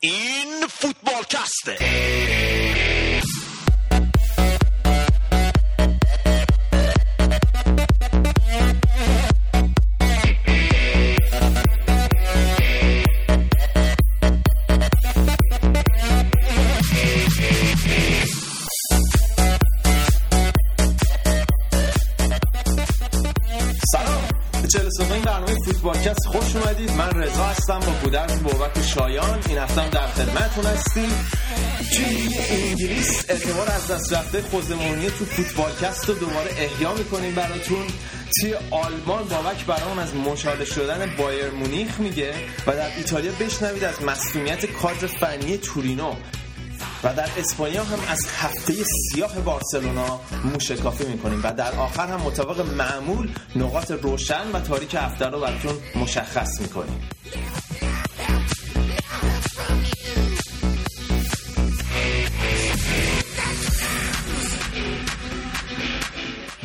این فوتبال تو فوتبالکست رو دوباره احیا می‌کنیم براتون. توی آلمان بابک برامون از مشاهده شدن بایر مونیخ میگه و در ایتالیا بشنوید از مسئولیت کادر فنی تورینو و در اسپانیا هم از هفته سیاه بارسلونا موشکافی می‌کنیم. و در آخر هم مطابق معمول نقاط روشن و تاریک هفته رو براتون مشخص می‌کنیم.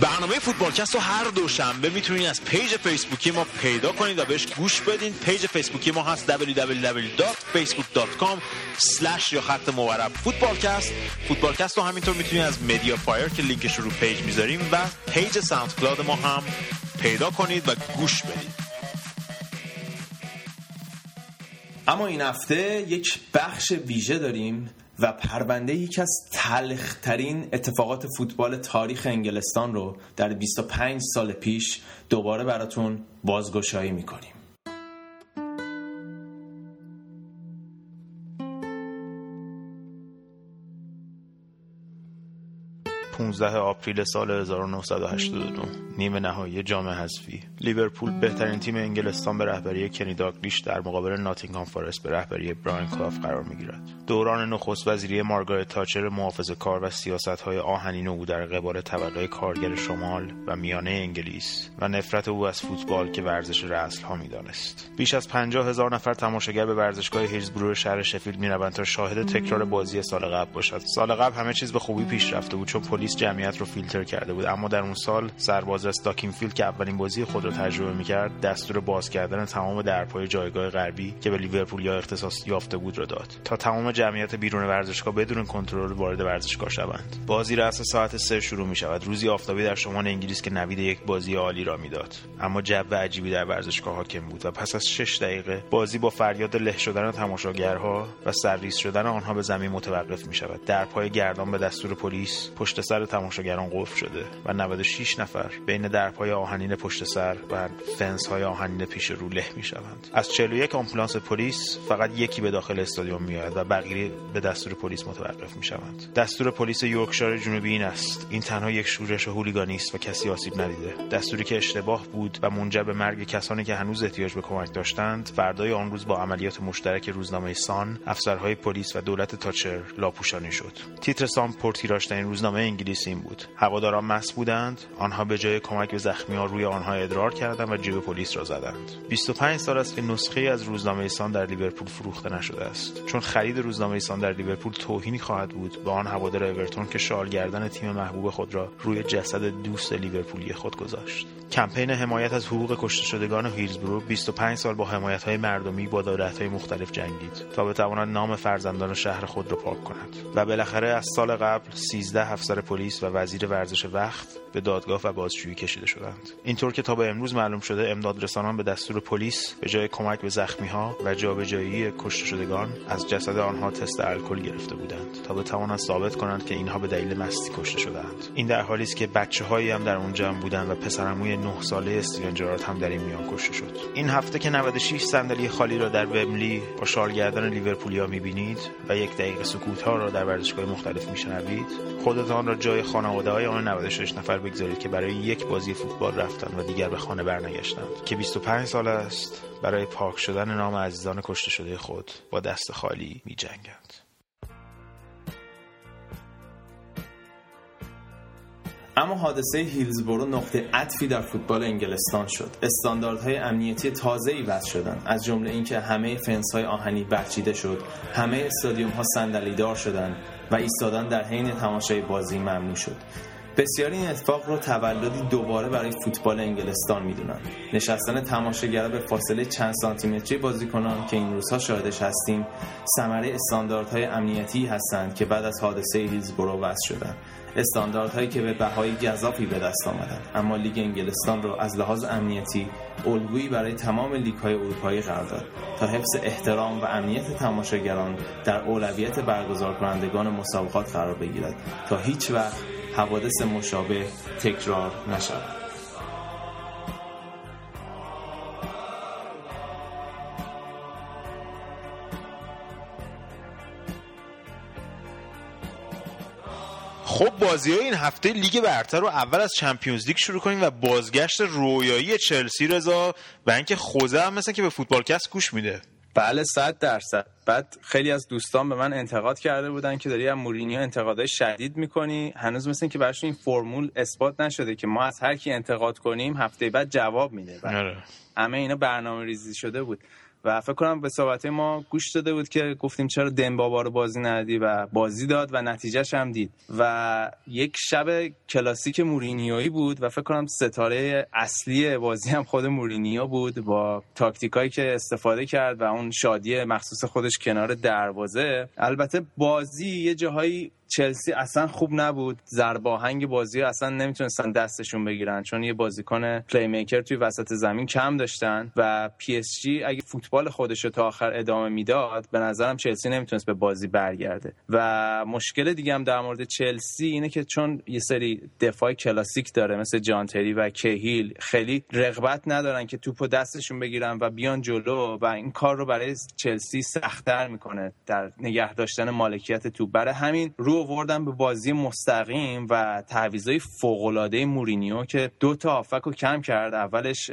برنامه فوتبالکست رو هر دوشنبه می‌تونید از پیج فیسبوکی ما پیدا کنید و بهش گوش بدین. پیج فیسبوکی ما هست www.facebook.com خط مورب فوتبالکست. فوتبالکست رو همینطور می‌تونید از MediaFire که لینکش رو پیج می‌ذاریم و پیج SoundCloud ما هم پیدا کنید و گوش بدید. اما این هفته یک بخش ویژه داریم. و پرونده یکی از تلخترین اتفاقات فوتبال تاریخ انگلستان رو در 25 سال پیش دوباره براتون بازگشایی می‌کنیم. 15 آپریل سال 1982 نیمه نهایی جام حذفی. لیورپول بهترین تیم انگلستان به رهبری کنی داگلیش در مقابل ناتینگهام فارست به رهبری براین کلاف قرار می‌گیرد. دوران نخست وزیری مارگارت تاچر محافظه‌کار و سیاست های آهنین او در قبال طبقه کارگر شمال و میانه انگلیس و نفرت او از فوتبال که ورزش اراذل ها می‌دانست. بیش از 50 هزار نفر تماشاگر به ورزشگاه هیلزبرو شهر شفیلد می‌روند تا شاهد تکرار بازی سال قبل باشد. سال قبل همه چیز به خوبی پیش رفته بود چون پلیس جمعیت رو فیلتر کرده بود. اما در اون سال سربازرس داکنفیلد که اولین بازی خود رو تجربه می‌کرد دستور باز کردن تمام درب‌های جایگاه غربی که به لیورپولی‌ها اختصاص یافته بود رو داد. تا تمام جمعیت بیرون ورزشگاه بدون کنترل وارد ورزشگاه شوند. بازی رأس ساعت سه شروع می شود روزی آفتابی در شمال انگلیس که نوید یک بازی عالی را می‌داد. اما جو عجیبی در ورزشگاه حاکم بود و پس از شش دقیقه بازی با فریاد له شدن تماشاگرها و سرریز شدن آنها به زمین متوقف می شود درب‌های گردان به دستور پلیس پشت سر تماشاگران قفل شده و 96 نفر بین درب‌های آهنین پشت سر و فنس های آهنین پیش رو له می شوند از 41 آمبولانس پلیس فقط یکی به داخل استادیوم میآید و بقیه به دستور پلیس متوقف می شوند دستور پلیس یورکشایر جنوبی این است. این تنها یک شورش هولیگانی است و کسی آسیب ندیده. دستوری که اشتباه بود و منجر به مرگ کسانی که هنوز احتیاج به کمک داشتند فردای آن روز با عملیات مشترک روزنامه سان افسرهای پلیس و دولت تاچر لاپوشانی شد. تیتر سان پرتیراژترین روزنامه انگلیسی این بود. هواداران مست بودند آنها به جای کمک به زخمی ها روی آنها ادرار کردند و جیب پلیس را زدند. 25 سال است که نسخه‌ای از روزنامه سان در لیورپول فروخته نشده است. چون خرید روزنامه سان در لیورپول توهینی خواهد بود به آن هوادار اورتون که شال گردن تیم محبوب خود را روی جسد دوست لیورپولی خود گذاشت. کمپین حمایت از حقوق کشته شدگان هیلزبرو 25 سال با حمایت های مردمی با دولت های مختلف جنگید تا بتواند نام فرزندان شهر خود را پاک کند. و بالاخره از سال قبل 13 افسر پلیس و وزیر ورزش وقت به دادگاه و بازجویی کشیده شدند. اینطور که تا به امروز معلوم شده امداد رسانان به دستور پلیس به جای کمک به زخمی ها و جابجایی کشته شدگان از جسد آنها تست الکل گرفته بودند تا بتوانند ثابت کنند که اینها به دلیل مستی کشته شدند این در حالی است که بچه هایی هم در اون جمع بودند و پسرعموی 9 ساله استیون جرارد هم در این میان کشته شد. این هفته که 96 صندلی خالی را در وملی با شالگردن لیورپولیا می‌بینید و یک دقیقه سکوت ها را در ورزشگاه مختلف میشنوید خودتان را جای خانواده های آن 96 نفر بگذارید که برای یک بازی فوتبال رفتند و دیگر به خانه برنگشتند. که 25 سال است برای پاک شدن نام عزیزان کشته شده خود با دست خالی می جنگند. اما حادثه هیلزبورو نقطه عطفی در فوتبال انگلستان شد. استانداردهای امنیتی تازه‌ای وضع شدند. از جمله اینکه همه فنس‌های آهنی برچیده شد همه استادیوم ها صندلیدار شدند و ایستادن در حین تماشای بازی ممنوع شد. بسیاری این اتفاق رو تولدی دوباره برای فوتبال انگلستان می‌دونن. نشستن تماشاگرها به فاصله چند سانتیمتری بازیکنان که این روزها شاهدش هستیم. ثمره استانداردهای امنیتی هستند که بعد از حادثه هیلزبرو وضع شدن. استانداردهایی که به بهای گذافی به دست آمدند اما لیگ انگلستان را از لحاظ امنیتی الگویی برای تمام لیگ های اروپایی قرار داد تا حفظ احترام و امنیت تماشاگران در اولویت برگزار کنندگان مسابقات قرار بگیرد. تا هیچ وقت حوادث مشابه تکرار نشود. خب بازی های این هفته لیگ برتر رو اول از چمپیونز لیگ شروع کنیم و بازگشت رویایی چلسی رضا و اینکه خوزه هم مثل که به فوتبالکست گوش میده. بله صد درصد. بعد خیلی از دوستان به من انتقاد کرده بودن که داری از مورینیو انتقادهای شدید می‌کنی. هنوز مثل که براشون این فرمول اثبات نشده که ما از هر کی انتقاد کنیم هفته بعد جواب میده. آره. همه اینا برنامه ریزی شده بود. و فکر کنم به صحبت ما گوش داده بود که گفتیم چرا دمبابا رو بازی ندی و بازی داد و نتیجهش هم دید. و یک شب کلاسیک مورینیویی بود و فکر کنم ستاره اصلی بازی هم خود مورینیو بود با تاکتیکایی که استفاده کرد و اون شادی مخصوص خودش کنار دروازه. البته بازی یه جاهایی چلسی اصلا خوب نبود. ضرباهنگ بازی اصلا نمی‌تونستن دستشون بگیرن چون یه بازیکن playmaker توی وسط زمین کم داشتن و پی اس جی اگه فوتبال خودش رو تا آخر ادامه می‌داد به نظرم چلسی نمی‌تونست به بازی برگرده. و مشکل دیگه هم در مورد چلسی اینه که چون یه سری دفاع کلاسیک داره مثل جان تری و کیهیل خیلی رغبت ندارن که توپو دستشون بگیرن و بیان جلو و این کار رو برای چلسی سختتر می‌کنه در نگه داشتن مالکیت توپ. برای همین رو آوردن به بازی مستقیم و تعویضای فوق‌العاده مورینیو که دو تا هافبک رو کم کرد. اولش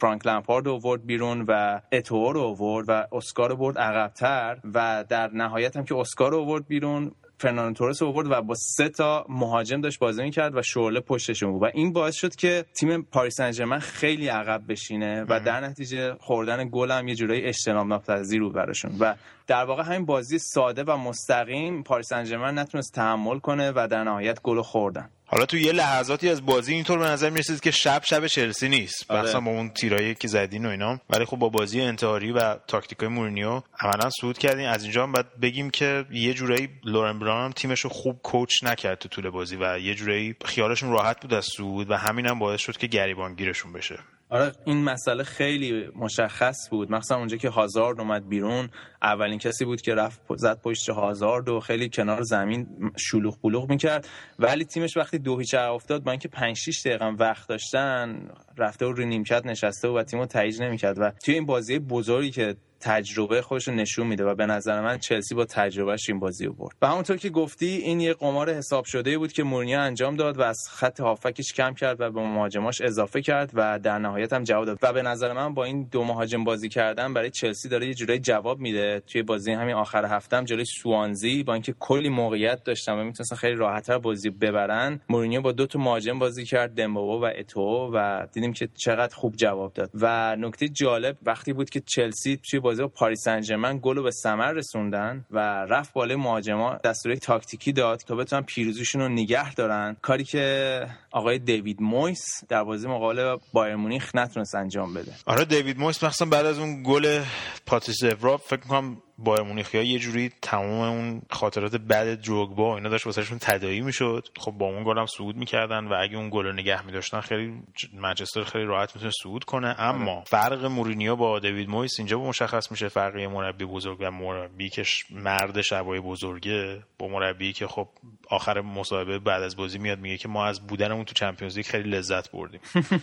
فرانک لمپارد آورد بیرون و اتوئو رو آورد و اسکار برد عقبتر و در نهایت هم که اسکار رو آورد بیرون. فرناندو تورس آورد و با سه تا مهاجم داشت بازی کرد و شورله پشتشون بود و این باعث شد که تیم پاریس سن ژرمن خیلی عقب بشینه و در نتیجه خوردن گل هم یه جورایی اجتناب ناپذیر بود براشون. و در واقع همین بازی ساده و مستقیم پاریس سن نتونست تحمل کنه و در نهایت گل خوردن. حالا تو یه لحظاتی از بازی اینطور به نظر می‌رسید که شب شب چلسی نیست. آره. بحثا با اون تیرایی که زدین و اینا. ولی خب با بازی انتحاری و تاکتیکای مورینیو عملا صعود کردین. از اینجا هم باید بگیم که یه جورایی لوران بلان هم تیمش رو خوب coach نکرد تو طول بازی و یه جورایی خیالشون راحت بود از صعود و همین هم باعث شد که گریبانگیرشون بشه. آره. این مسئله خیلی مشخص بود. مثلا اونجا که هازارد اومد بیرون اولین کسی بود که رفت زد پشت هازارد و خیلی کنار زمین شلوغ بلوغ می‌کرد. ولی تیمش وقتی دو هیچ افتاد با اینکه 5 6 دقیقه وقت داشتن رفته و رو نیمکت نشسته و, و تیمو تایید نمی‌کرد. و توی این بازی بزرگی که تجربه خودش نشون میده و به نظر من چلسی با تجربهش این بازی رو برد. و همونطور که گفتی این یه قمار حساب شده بود که مورینیو انجام داد و از خط هافکش کم کرد و به مهاجماش اضافه کرد و در نهایت هم جواب داد. و به نظر من با این دو مهاجم بازی کردن برای چلسی داره یه جورایی جواب میده. توی بازی همین آخر هفته هم جلوی سوانزی با اینکه کلی موقعیت داشتن و می‌تونستن خیلی راحتتر بازی ببرن مورینیو با دو تا مهاجم بازی کرد دمبابا و اتو و دیدیم که چقدر خوب جواب داد. و نکته جالب وقتی بود که چلسی توی بازی با پاریس سن گل رو به ثمر رسوندن و رفت بالای مهاجما دستوری تاکتیکی داد تا بتونن پیروزیشون رو نگه دارن. کاری که آقای دیوید مویس در بازی مقابل بایر مونیخ نتونست انجام بده. آره دیوید مویس مثلا بعد از اون گل پاتریس اورا فکر کنم بایر مونیخ یه جوری تمام اون خاطرات بعد دروگبا اینا داشت واسه‌شون تداعی می‌شد. خب با اون گل هم صعود می‌کردن و اگه اون گل رو نگه میداشتن خیلی منچستر خیلی راحت می‌تونه صعود کنه. اما آره. فرق مورینیو با دیوید مویس اینجا مشخص میشه فرق مربی بزرگ و مربی که مرد شبای بزرگه. با مربی که خب آخر مصاحبه بعد از بازی میاد میگه که ما از بودنمون تو چمپیونز لیگ خیلی لذت بردیم.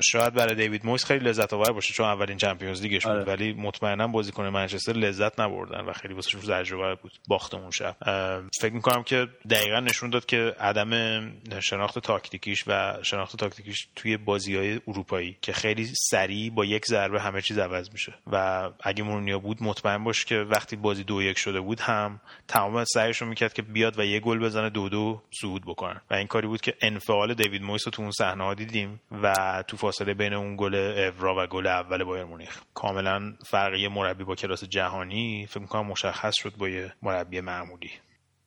شاید برای دیوید مویس خیلی لذت آور باشه چون اولین چمپیونز لیگش بود آره. ولی مطمئنا بازیکن منچستر لذت نبردن و خیلی واسه تجربه بود باختمون شب. فکر می‌کنم که دقیقا نشون داد که عدم شناخت تاکتیکیش و شناخت تاکتیکیش توی بازی های اروپایی که خیلی سریع با یک ضربه همه چیز عوض میشه. و اگه مورینیو بود مطمئن باش که وقتی بازی دو یک شده بود هم تمام سعیش رو می‌کرد که بیاد و یه گل بزنه دو دو صعود بکنن و این کاری بود که انفعال دیوید مویس رو تو اون صحنه دیدیم و تو فاصله بین اون گل اورا و گل اول بایر مونیخ. کاملا فرقی مربی با کلاس جهانی فکر می‌کنم مشخص شد با یه مربی معمولی.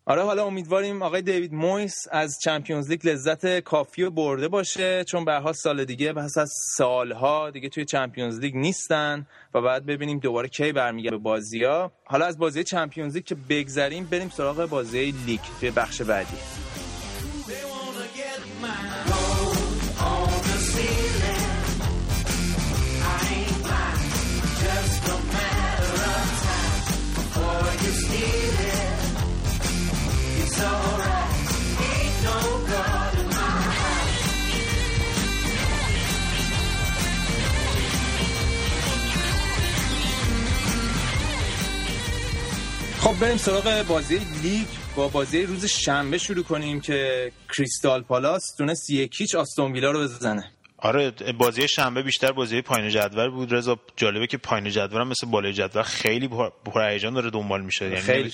آره حالا امیدواریم آقای دیوید مویس از چمپیونز لیگ لذت کافی و برده باشه چون به سال دیگه پس از سالها دیگه توی چمپیونز لیگ نیستن و بعد ببینیم دوباره کی برمیگرده به بازی ها حالا از بازی چمپیونز لیگ که بگذریم بریم سراغ بازی لیگ توی بخش بعدی. خب بریم سراغ بازی لیگ. با بازی روز شنبه شروع کنیم که کریستال پالاس تونست یکیچ آستون ویلا رو بزنه. آره بازی شنبه بیشتر بازی پایین جدول بود. رضا جالبه که پایین جدول هم مثل بالای جدول خیلی پر هیجان داره دنبال میشه. یعنی خیلی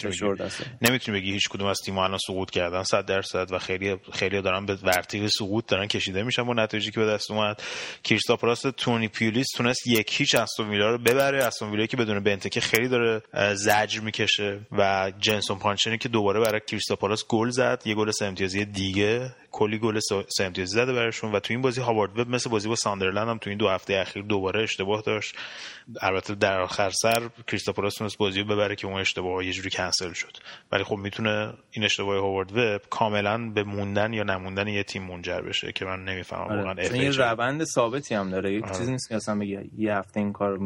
نمی‌تونی بگی هیچ کدوم از تیم‌ها الان سقوط کردن. 100 درصد و خیلی خیلی دارن به ورتیق سقوط دارن کشیده میشن با نتایجی که به دست اومد. کریستاپولاس تونی پیولیس تونست یک هیچ استون ویلا رو ببره. استون ویلا که بدون بنتکه خیلی داره زجر می‌کشه و جنسون پانچنی که دوباره برای کریستاپولاس گل زد. یه گل سه امتیازی دیگه. کلی گل سه امتیازی زده براشون و تو این بازی هاوارد وب مثل بازی با ساندرلند هم تو این دو هفته اخیر دوباره اشتباه داشت. البته در آخر سر کریستوپولاس تونست بازی رو ببره که اون اشتباه یه جوری کنسل شد. ولی خب می‌تونه این اشتباه هاوارد وب کاملا به موندن یا نموندن یه تیم منجر بشه که من نمی‌فهمم آره. واقعا این روند ثابتی هم داره. یه آره. چیزی نیست که اصلا بگی یه هفته این کار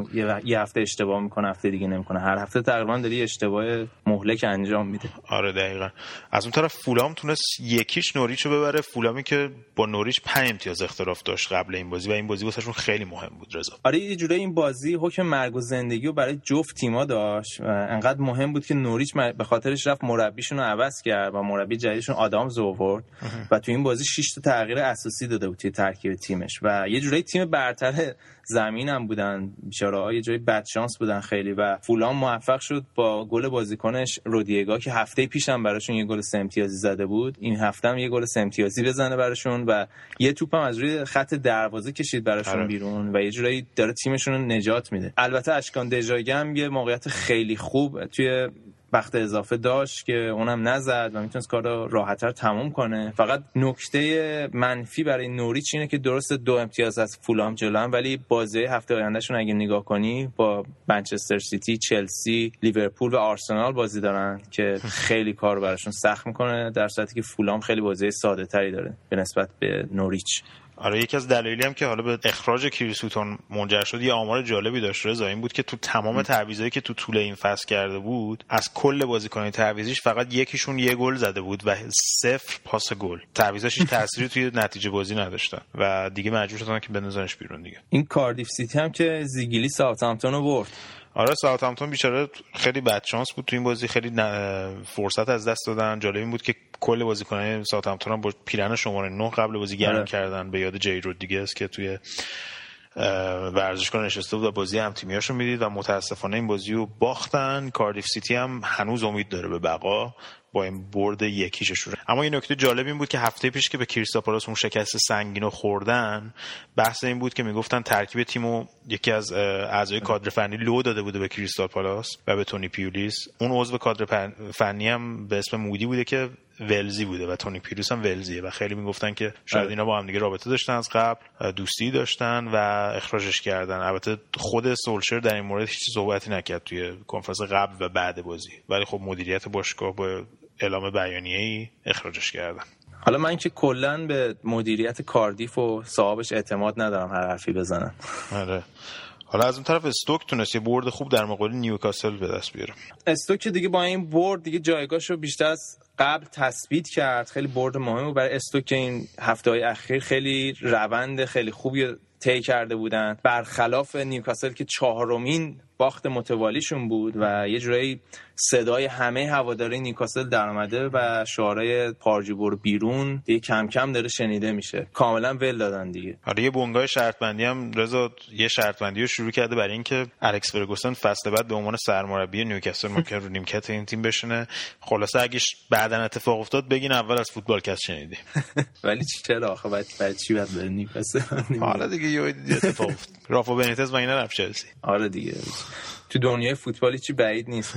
یه هفته اشتباه می‌کنه هفته دیگه نمی‌کنه. هر هفته تقریبا داری اشتباه مهلک انجام میده. آره دقیقا. از اون طرف فولام تونست یکیش نوریچ رو ببره فولامی که با نوریچ 5 امتیاز اختلاف داشت قبل این بازی و این بازی واسهشون خیلی مهم بود رضا. آره یه جوری این بازی حکم مرگ و زندگی رو برای جفت تیما داشت و انقدر مهم بود که نوریچ به خاطرش رفت مربیشون رو عوض کرد و مربی جدیدشون آدام زوورد و تو این بازی 6 تا تغییر اساسی داده بود توی ترکیب تیمش و یه جوری تیم برتر زمین هم بودن بیچاره یه جایی بد شانس بودن خیلی و فولان موفق شد با گل بازیکنش رودیگا که هفته پیش هم براشون یه گل سه امتیازی زده بود این هفته هم یه گل سه امتیازی بزنه براشون و یه توپ هم از روی خط دروازه کشید براشون آره. بیرون و یه جورایی داره تیمشون رو نجات میده البته اشکان دژاگه هم یه موقعیت خیلی خوب توی وقت اضافه داشت که اونم نزد و می‌تونست کار رو راحتتر تموم کنه. فقط نکته منفی برای نوریچ اینه که درست دو امتیاز از فولام جلو ولی بازی هفته آیندهشون اگه نگاه کنی با منچستر سیتی چلسی لیورپول و آرسنال بازی دارن که خیلی کار براشون سخت می‌کنه در صورتی که فولام خیلی بازی ساده تری داره به نسبت به نوریچ. آره یکی از دلایلی هم که حالا به اخراج کریس هیوتون منجر شد یه آمار جالبی داشت رضا این بود که تو تمام تعویضایی که تو طول این فصل کرده بود از کل بازیکنان تعویزیش فقط یکیشون یه گل زده بود و صفر پاس گل. تعویضاش تأثیری توی نتیجه بازی نداشتن و دیگه مجبور شدن که بندازنش بیرون دیگه. این کاردیف سیتی هم که یک هیچ ساوثهامپتون رو برد. آره ساوثهامپتون بیچاره خیلی بد شانس بود تو این بازی خیلی فرصت از دست دادن. جالب این بود که کل بازیکنان ساوثهامپتون هم با پیرهن شماره 9 قبل بازی گرم آره. کردن. به یاد جی رودریگز است که توی ورزشگاه نشسته بود و بازی هم تیمیاشو می‌دید و متاسفانه این بازی رو باختن. کاردیف سیتی هم هنوز امید داره به بقا. با این برد یک هیچشون اما این نکته جالب این بود که هفته پیش که به کریستال پالاس اون شکست سنگین رو خوردن بحث این بود که می‌گفتن ترکیب تیمو یکی از اعضای کادر فنی لو داده بوده به کریستال پالاس و به تونی پیولیس. اون عضو کادر فنی هم به اسم مودی بوده که ولزی بوده و تونی پیروس هم ولزیه و خیلی می‌گفتن که شاید. اینا با هم دیگه رابطه داشتن از قبل دوستی داشتن و اخراجش کردن. البته خود سولشر در این مورد هیچ صحبتی نکرد توی کنفرانس قبل و بعد بازی. ولی خب مدیریت باشگاه با اعلام بیانیه ای اخراجش کردن. حالا من که کلا به مدیریت کاردیف و صاحبش اعتماد ندارم هر حرفی بزنم. آره. حالا از اون طرف استوک تونست یه برد خوب در مقابل نیوکاسل به دست بیاره. استوک دیگه با این برد دیگه جایگاهش رو بیشتر از قبل تثبیت کرد خیلی برد مهمی برای استوک این هفته های اخیر خیلی روند خیلی خوبی طی کرده بودن. برخلاف نیوکاسل که چهارمین باخت متوالیشون بود و یه جورایی صدای همه هواداری نیوکاسل در آمده و شعارهای پارجو بیرون دیگه کم کم داره شنیده میشه. کاملا ول دادن دیگه. آره یه بونگای شرط بندی هم رضا یه شرط بندی رو شروع کرده برای اینکه الکس فرگوسن فصل بعد به عنوان سرمربی نیوکاسل ممکن رو نیمکت این تیم بشینه. خلاصه اگه بعدا اتفاق افتاد بگین اول از فوتبال کست شنیدی. ولی چرا آخه؟ بعد بعد چی بعد نیوکاسل حالا دیگه یه اتفاق افتاد. رافا بنیتز ما اینا رفت چلسی؟ آره دیگه. تو دنیای فوتبالی چی بعید نیست.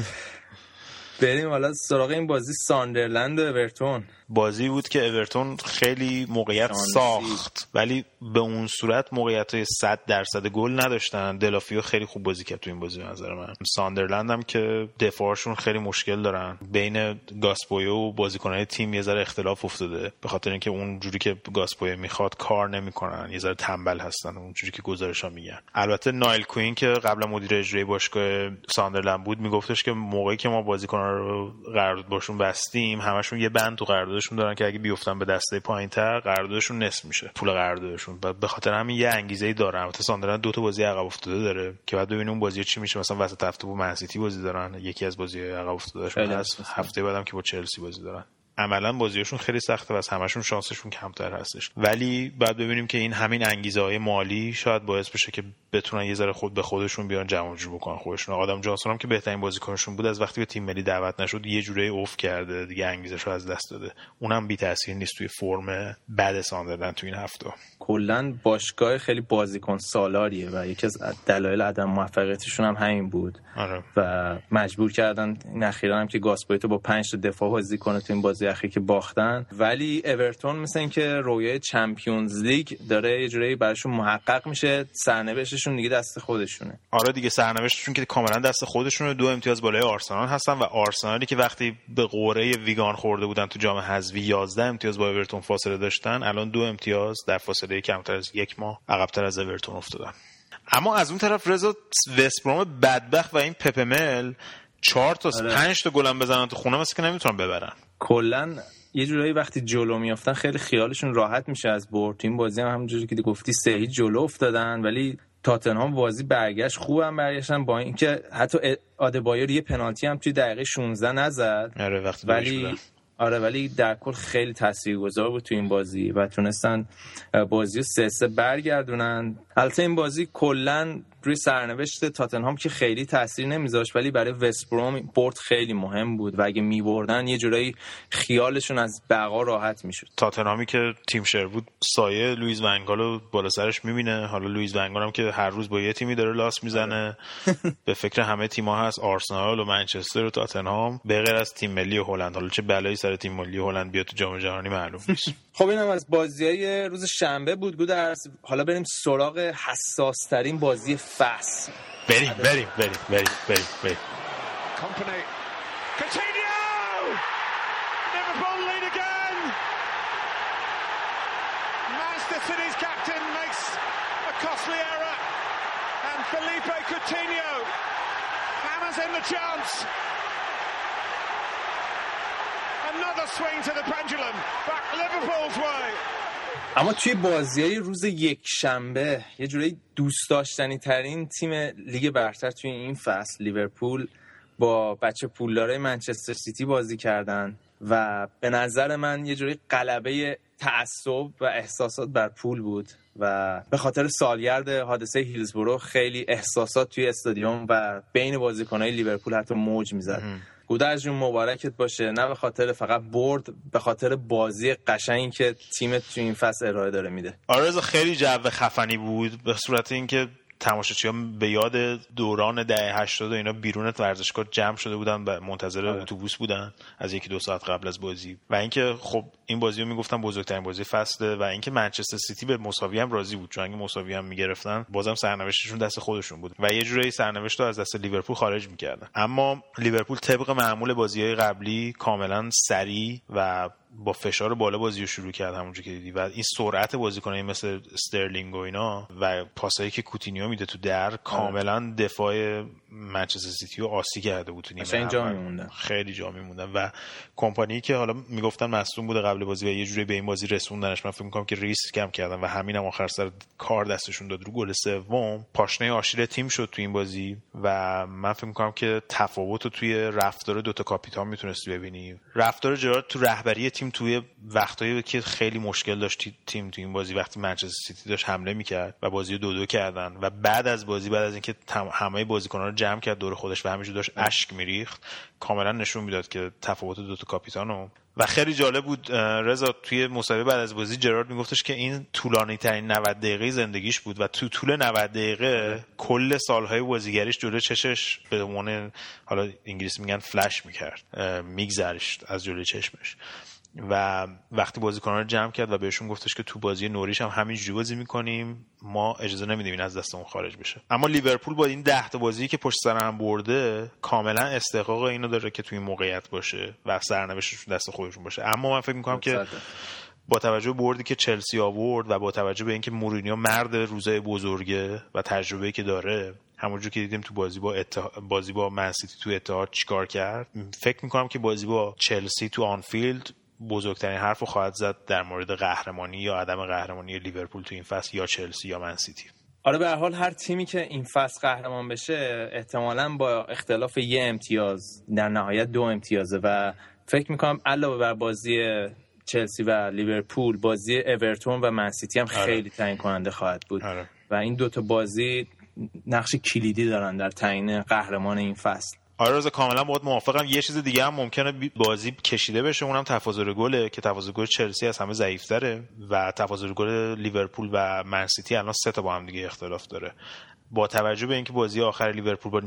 بریم حالا سراغ این بازی ساندرلند و اورتون. بازی بود که اورتون خیلی موقعیت ساخت. ولی به اون صورت موقعیت های 100 درصد گل نداشتن. دلوفئو خیلی خوب بازی کرد تو این بازی نظر من. ساندرلند هم که دفاعشون خیلی مشکل دارن. بین گاس پویت و بازیکنهای تیم یه ذره اختلاف افتاده. به خاطر اینکه اون جوری که گاس پویت می‌خواد کار نمی‌کنن. یه ذره تنبل هستن اون جوری که گزارش ها میگن. البته نایل کویین که قبلا مدیر اجرایی باشگاه ساندرلند بود میگفتش که موقعی که ما بازیکنان رو قرارداد باشون بستیم همشون یه بند تو قراردادشون دارن که اگه بیفتن به دسته پایینتر قراردادشون نصف میشه پول قراردادشون. به خاطر همین یه انگیزه ای دارن. البته ساندرلند دو تا بازی عقب افتاده داره که بعد ببینیم اون بازی چی میشه. مثلا وسط هفته با منسیتی بازی دارن. یکی از بازی عقب افتاده هست هفته بعدم که با چلسی بازی دارن. عملا بازیشون خیلی سخته و از همشون شانسشون کمتر هستش. ولی بعد ببینیم که این همین انگیزه های مالی شاید باعث بشه که بتونن یه ذره خود به خودشون بیان جمع جور بکنن خودشون. آدم جانسون هم که بهترین بازیکنشون بود از وقتی به تیم ملی دعوت نشد یه جوری افت کرده دیگه انگیزش رو از دست داده. اونم بی تاثیر نیست توی فرم بعد ساندرلند تو این هفته. کلا باشگاه خیلی بازیکن سالاریه و یکی از دلایل عدم موفقیتشون هم همین بود. آره. و مجبور کردن این اخیرا هم که گاس پویتو با 5 تا دفاع بازی کنه تو این بازی اخیر که باختن. ولی اورتون مثل اینکه رویای چمپیونز لیگ داره یه جوری براشون محقق میشه سرنوشتشون دیگه دست خودشونه. آره دیگه سرنوشتشون که کاملا دست خودشونه. دو امتیاز بالای آرسنال هستن و آرسنالی که وقتی به قوره ویگان خورده بودن تو جام حذفی 11 امتیاز با اورتون فاصله داشتن الان دو امتیاز در فاصله کمتر از یک ماه عقبتر از اورتون افتادن. اما از اون طرف رضا وستبروم بدبخت و این پپمل چهار تا آره. پنج تا گلم بزنن تو خونه مثل که نمی‌تونن ببرن. کلا یه جورایی وقتی جلو میافتن خیلی خیالشون راحت میشه از برد. این بازی هم همونجوری که گفتی سه جلو افتادن ولی تاتنهام بازی برگشت خوبم برگشتن با اینکه حتی آدبایر یه پنالتی هم توی دقیقه 16 نزد. آره وقتی ولی آره ولی در کل خیلی تاثیرگذار بود تو این بازی و تونستن بازی رو سه سه برگردونن. البته این بازی کلا روی سرنوشت تاتنهام که خیلی تاثیر نمیذاشت ولی برای وستبروم برد خیلی مهم بود و اگه میبردن یه جورایی خیالشون از بقا راحت می‌شد. تاتنهامی که تیم شر بود سایه لوئیس ونگالو بالا سرش می‌بینه. حالا لوئیس ونگال هم که هر روز با یه تیمی داره لاس می‌زنه. به فکر همه تیم‌ها هست. آرسنال و منچستر و تاتنهام. به غیر از تیم ملی هلند. حالا چه بلایی سر تیم ملی هلند بیاد تو جام جهانی معلوم نیست. خب اینم از بازیای روز شنبه بود گودرز. حالا بریم سراغ حساس ترین بازی fast. Very, very, very, very, very, very. Company. Coutinho! Liverpool lead again! Manchester City's captain makes a costly error. And Felipe Coutinho hammers in the chance. Another swing to the pendulum. Back Liverpool's way. اما توی بازی های روز یک شنبه یه جورایی دوست داشتنی ترین تیم لیگ برتر توی این فصل لیورپول با بچه پولدارای منچستر سیتی بازی کردن و به نظر من یه جوری قلبه تعصب و احساسات بر پول بود و به خاطر سالگرد حادثه هیلزبورو خیلی احساسات توی استادیوم و بین بازیکنهای لیورپول حتی موج می‌زد. گودرز جون مبارکت باشه. نه به خاطر فقط برد به خاطر بازی قشنگی که تیمت تو این فصل ارائه داره میده. آرزو خیلی جو خفنی بود به صورت اینکه تماشاچی ها به یاد دوران ده 80 و اینا بیرون ورزشگاه جمع شده بودن و منتظر اتوبوس بودن از یکی دو ساعت قبل از بازی. و اینکه خب این بازی رو می‌گفتن بزرگترین بازی فصله و اینکه منچستر سیتی به مساوی هم راضی بود چون اگه مساوی هم می‌گرفتن بازم سرنوشتشون دست خودشون بود. و یه جوری سرنوشت رو از دست لیورپول خارج می‌کردن. اما لیورپول طبق معمول بازی های قبلی کاملا سریع و با فشار بالا بازی رو شروع کرد همونجا که دیدی. و این سرعت بازیکنایی مثل استرلینگ و اینا و پاسایی که کوتینیو میده تو در کاملا دفاع منچستر سیتی رو عاصی کرده بود تو نیمه اینجا جا میموندن. خیلی جا میموندن. و کمپانی که حالا می‌گفتن مصدوم بوده قبل بازی و یه جوری به این بازی رسوندنش من فکر می‌کنم که ریسک کم کردن و همین هم آخر سر کار دستشون داد رو گل سوم. پاشنه آشیل تیم شد تو این بازی و من فکر می‌کنم که تفاوت رو توی رفتار دوتا کاپیتان می‌تونستی ببینی. رفتار جرارد تو رهبری تیم توی وقتایی که خیلی مشکل داشت تیم تو این بازی وقتی منچستر سیتی داشت حمله می‌کرد و بازی رو دو دو کردن و بعد از بازی بعد از اینکه همه بازیکنان رو جمع کرد دور خودش و همینجور داشت اشک میریخت کاملا نشون می‌داد که تفاوت دو تا کاپیتانو و خیلی جالب بود رضا توی مسابقه بعد از بازی جرارد میگفتش که این طولانی ترین 90 دقیقه زندگیش بود و تو طول 90 دقیقه کل سالهای بازیگریش جلوی چشش به عنوان حالا انگلیسی میگن فلش می‌کرد میگذرش از جلوی چشمش. و وقتی بازیکنان رو جمع کرد و بهشون گفتش که تو بازی نوریش هم همینجوری بازی می‌کنیم ما اجازه نمیدیم این از دستمون خارج بشه. اما لیورپول با این ده تا بازی که پشت سر هم برده کاملا استحقاق اینو داره که توی این موقعیت باشه و سرنوشتش دست خودشون باشه. اما من فکر می‌کنم که با توجه بردی که چلسی آورد و با توجه به اینکه مورینیو مرد روزای بزرگه و تجربه که داره همونجور که دیدیم تو بازی با بازی با منسیتی تو اتحاد چیکار کرد فکر می‌کنم که بازی با چلسی تو آنفیلد بزرگترین حرف رو خواهد زد در مورد قهرمانی یا عدم قهرمانی لیورپول تو این فصل یا چلسی یا منسیتی آره به هر حال هر تیمی که این فصل قهرمان بشه احتمالا با اختلاف یه امتیاز در نهایت دو امتیازه و فکر می‌کنم علاوه بر بازی چلسی و لیورپول بازی اورتون و منسیتی هم آره. خیلی تعیین کننده خواهد بود آره. و این دوتا بازی نقش کلیدی دارن در تعیین قهرمان این فصل آره کاملا باید موافقم. یه چیز دیگه هم ممکنه بازی کشیده بشه اونم تفاضل گله که تفاضل گل چلسی از همه ضعیفتره و تفاضل گل لیورپول و من سیتی الان سه تا با هم دیگه اختلاف داره. با توجه به اینکه بازی آخر لیورپول با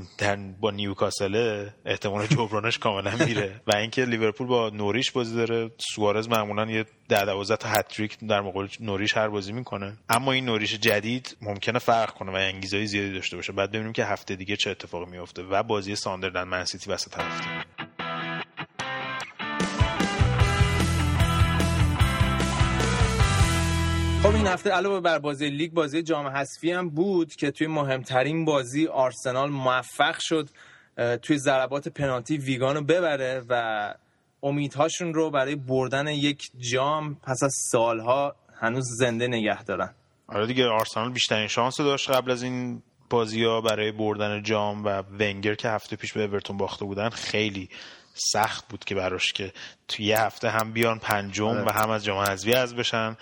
با نیوکاسل احتمال جبرانش کاملا میره. و اینکه لیورپول با نوریچ بازی داره سوارز معمولا یه ده دوازده تا هت‌تریک در مقابل نوریچ هر بازی می‌کنه. اما این نوریچ جدید ممکنه فرق کنه و انگیزهای زیادی داشته باشه. بعد ببینیم که هفته دیگه چه اتفاقی میفته و بازی ساندرلند من سیتی وسط هفته. این هفته علاوه بر بازی لیگ بازی جام حذفی هم بود که توی مهمترین بازی آرسنال موفق شد توی ضربات پنالتی ویگانو ببره و امیدهاشون رو برای بردن یک جام پس از سالها هنوز زنده نگه دارن. آره دیگه آرسنال بیشترین شانس داشت قبل از این بازی ها برای بردن جام و ونگر که هفته پیش به اورتون باخته بودن. خیلی سخت بود که براش که توی یه هفته هم بیان پنجم آره. و هم از جام حذفی حذف بشن.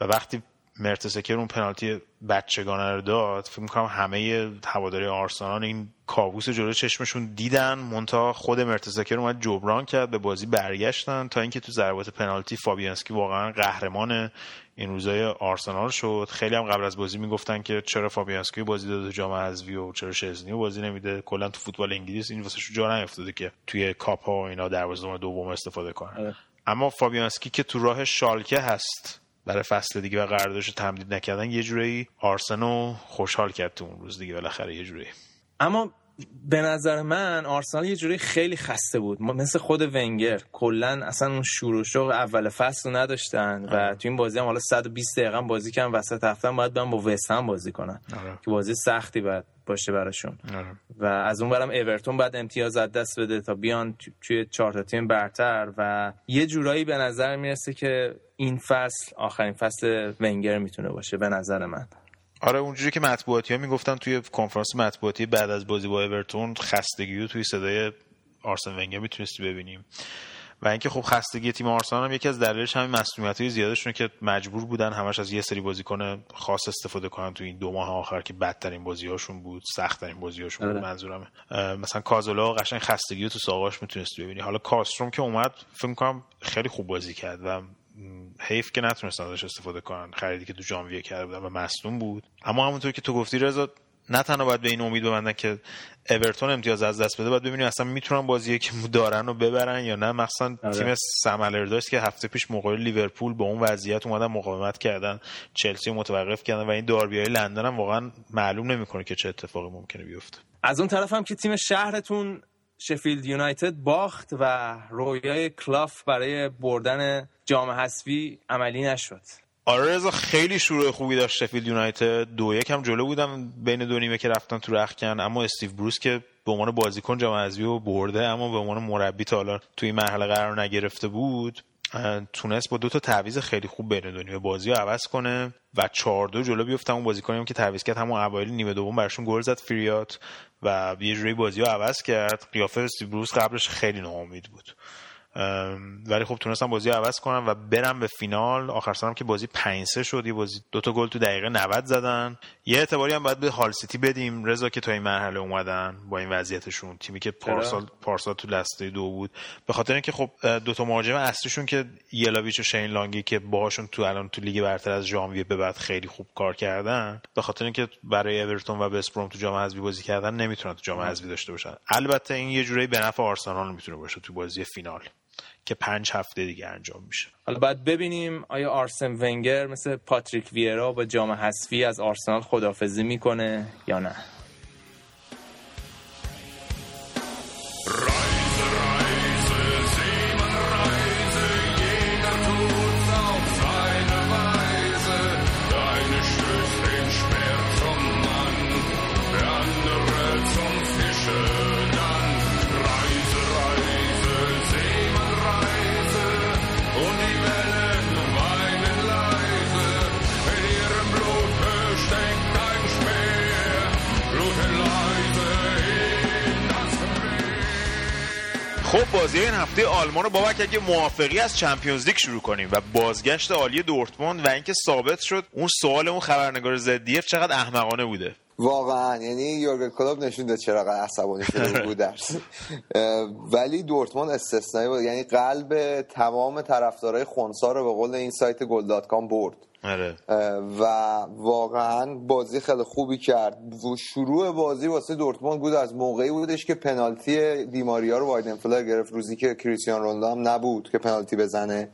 و وقتی مرتساکر اون پنالتی بچگانه رو داد فکر می‌کنم همه هوادارای آرسنال این کابوس جلو چشمشون دیدن. منتها خود مرتساکر اومد جبران کرد به بازی برگشتن تا اینکه تو ضربات پنالتی فابیانسکی واقعا قهرمان این روزای آرسنال شد. خیلی هم قبل از بازی می‌گفتن که چرا فابیانسکی بازی داده جام حذفی و چرا شزنی بازی نمیده. کلا تو فوتبال انگلیس این واسه جا نیافتاده که توی کاپ ها و اینا دروازه‌بان دوم استفاده کنه آره. اما فابیانسکی که تو راه شالکه هست برای فصل دیگه و قراردادش تمدید نکردن یه جوری آرسنو خوشحال کرد تو اون روز دیگه بالاخره یه جوری اما به نظر من آرسنال یه جوری خیلی خسته بود. مثل خود ونگر. کلا اصلا اون شروع و شوق اول فصل رو نداشتن و تو این بازی هم حالا 120 دقیقه بازی کردن وسط هفته باید برن با وستهم بازی کنن. آره. که بازی سختی باید باشه براشون. آره. و از اون برم اورتون بعد امتیاز از دست بده تا بیان توی چهار تا تیم برتر و یه جورایی به نظر می‌رسه که این فصل آخرین فصل ونگر می‌تونه باشه به نظر من. آره اونجوری که مطبوعاتی ها می‌گفتن توی کنفرانس مطبوعاتی بعد از بازی با اورتون خستگی رو توی صدای آرسن ونگر می‌تونستی ببینیم. و اینکه خب خستگی تیم آرسنال هم یکی از دلایلش همین مسئولیت های زیادشونه که مجبور بودن همش از یه سری بازیکن خاص استفاده کنن تو این دو ماه آخر که بدترین بازیهاشون بود سختترین بازیهاشون بود آره. منظورمه مثلا کازولا قشنگ خستگی رو تو ساقاش می‌تونستی ببینی. حالا کاستروم که اومد فکر کنم خیلی خوب بازی کرد و حیف که نتونستن ازش استفاده کنن. خریدی که تو ژانویه کرده بودن و مصدوم بود. اما همونطور که تو گفتی رضا نه تنها باید به این امید ببندن که اورتون امتیاز از دست بده باید ببینیم اصلا می‌تونن بازی که دارن و ببرن یا نه. مخصوصا آره. تیم سم داشت که هفته پیش موقع لیورپول با اون وضعیت اومدن مقاومت کردن چلسی متوقف کردن و این داربی های لندن هم واقعا معلوم نمی‌کنه که چه اتفاقی ممکنه بیفته. از اون طرف هم که تیم شهرتون شفیلد یونایتد باخت و رویای کلاف برای بردن جام حذفی عملی نشد. آره رضا خیلی شروع خوبی داشت شفیلد یونایتد. دو یک هم جلو بودم بین دو نیمه که رفتن تو رخکن اما استیو بروس که به عنوان بازیکن جام حذفی رو برده اما به عنوان مربی تا حالا توی مرحله قرار نگرفته بود تونست با دو تا تعویض خیلی خوب بین دو نیمه بازی رو عوض کنه و 4 دو جلو بیفته اون بازیکنی که تعویض کرد همون اوایل نیمه دوم براشون گل زد فریات و یه جوری بازی رو عوض کرد. قیافه استیو بروس قبلش خیلی ناامید بود. ولی خب تونستم بازی عوض کنم و برم به فینال. آخر سرم که بازی 5 3 شد بازی دو تا گل تو دقیقه 90 زدن. یه اعتباری هم باید به هال سیتی بدیم. رضا که تا این مرحله اومدن با این وضعیتشون. تیمی که پارسال پارسال تو دسته دو بود. به خاطر اینکه خب دو تا مهاجم اصلیشون که یلاویچ و شین لانگی که باهاشون تو الان تو لیگ برتر از ژانویه به بعد خیلی خوب کار کردن به خاطر اینکه برای اورتون و وست بروم تو جام حذفی بازی کردن نمی‌تونن تو جام حذفی داشته باشن. البته این یه جورایی به نفع آرسنال می‌تونه باشه تو بازی فینال. که پنج هفته دیگه انجام میشه. حالا باید ببینیم آیا آرسن ونگر مثل پاتریک ویرا با جام حذفی از آرسنال خدافزی می‌کنه یا نه. بازی این هفته آلمان رو بابک اگه موافقی از چمپیونز لیگ شروع کنیم و بازگشت عالی دورتموند و اینکه ثابت شد اون سوال اون خبرنگار زدیف چقدر احمقانه بوده؟ واقعا یعنی یورگن کلوب نشون داد چرا عصبانی شده بود درس. ولی دورتموند استثنایی بود یعنی قلب تمام طرفدارای خونسا رو به قول این سایت گل برد. آره. و واقعا بازی خیلی خوبی کرد. و شروع بازی واسه دورتموند بود از موقعی بودش که پنالتی دیماریا رو وایدنفلر گرفت. روزی که کریستیان رونالدو هم نبود که پنالتی بزنه.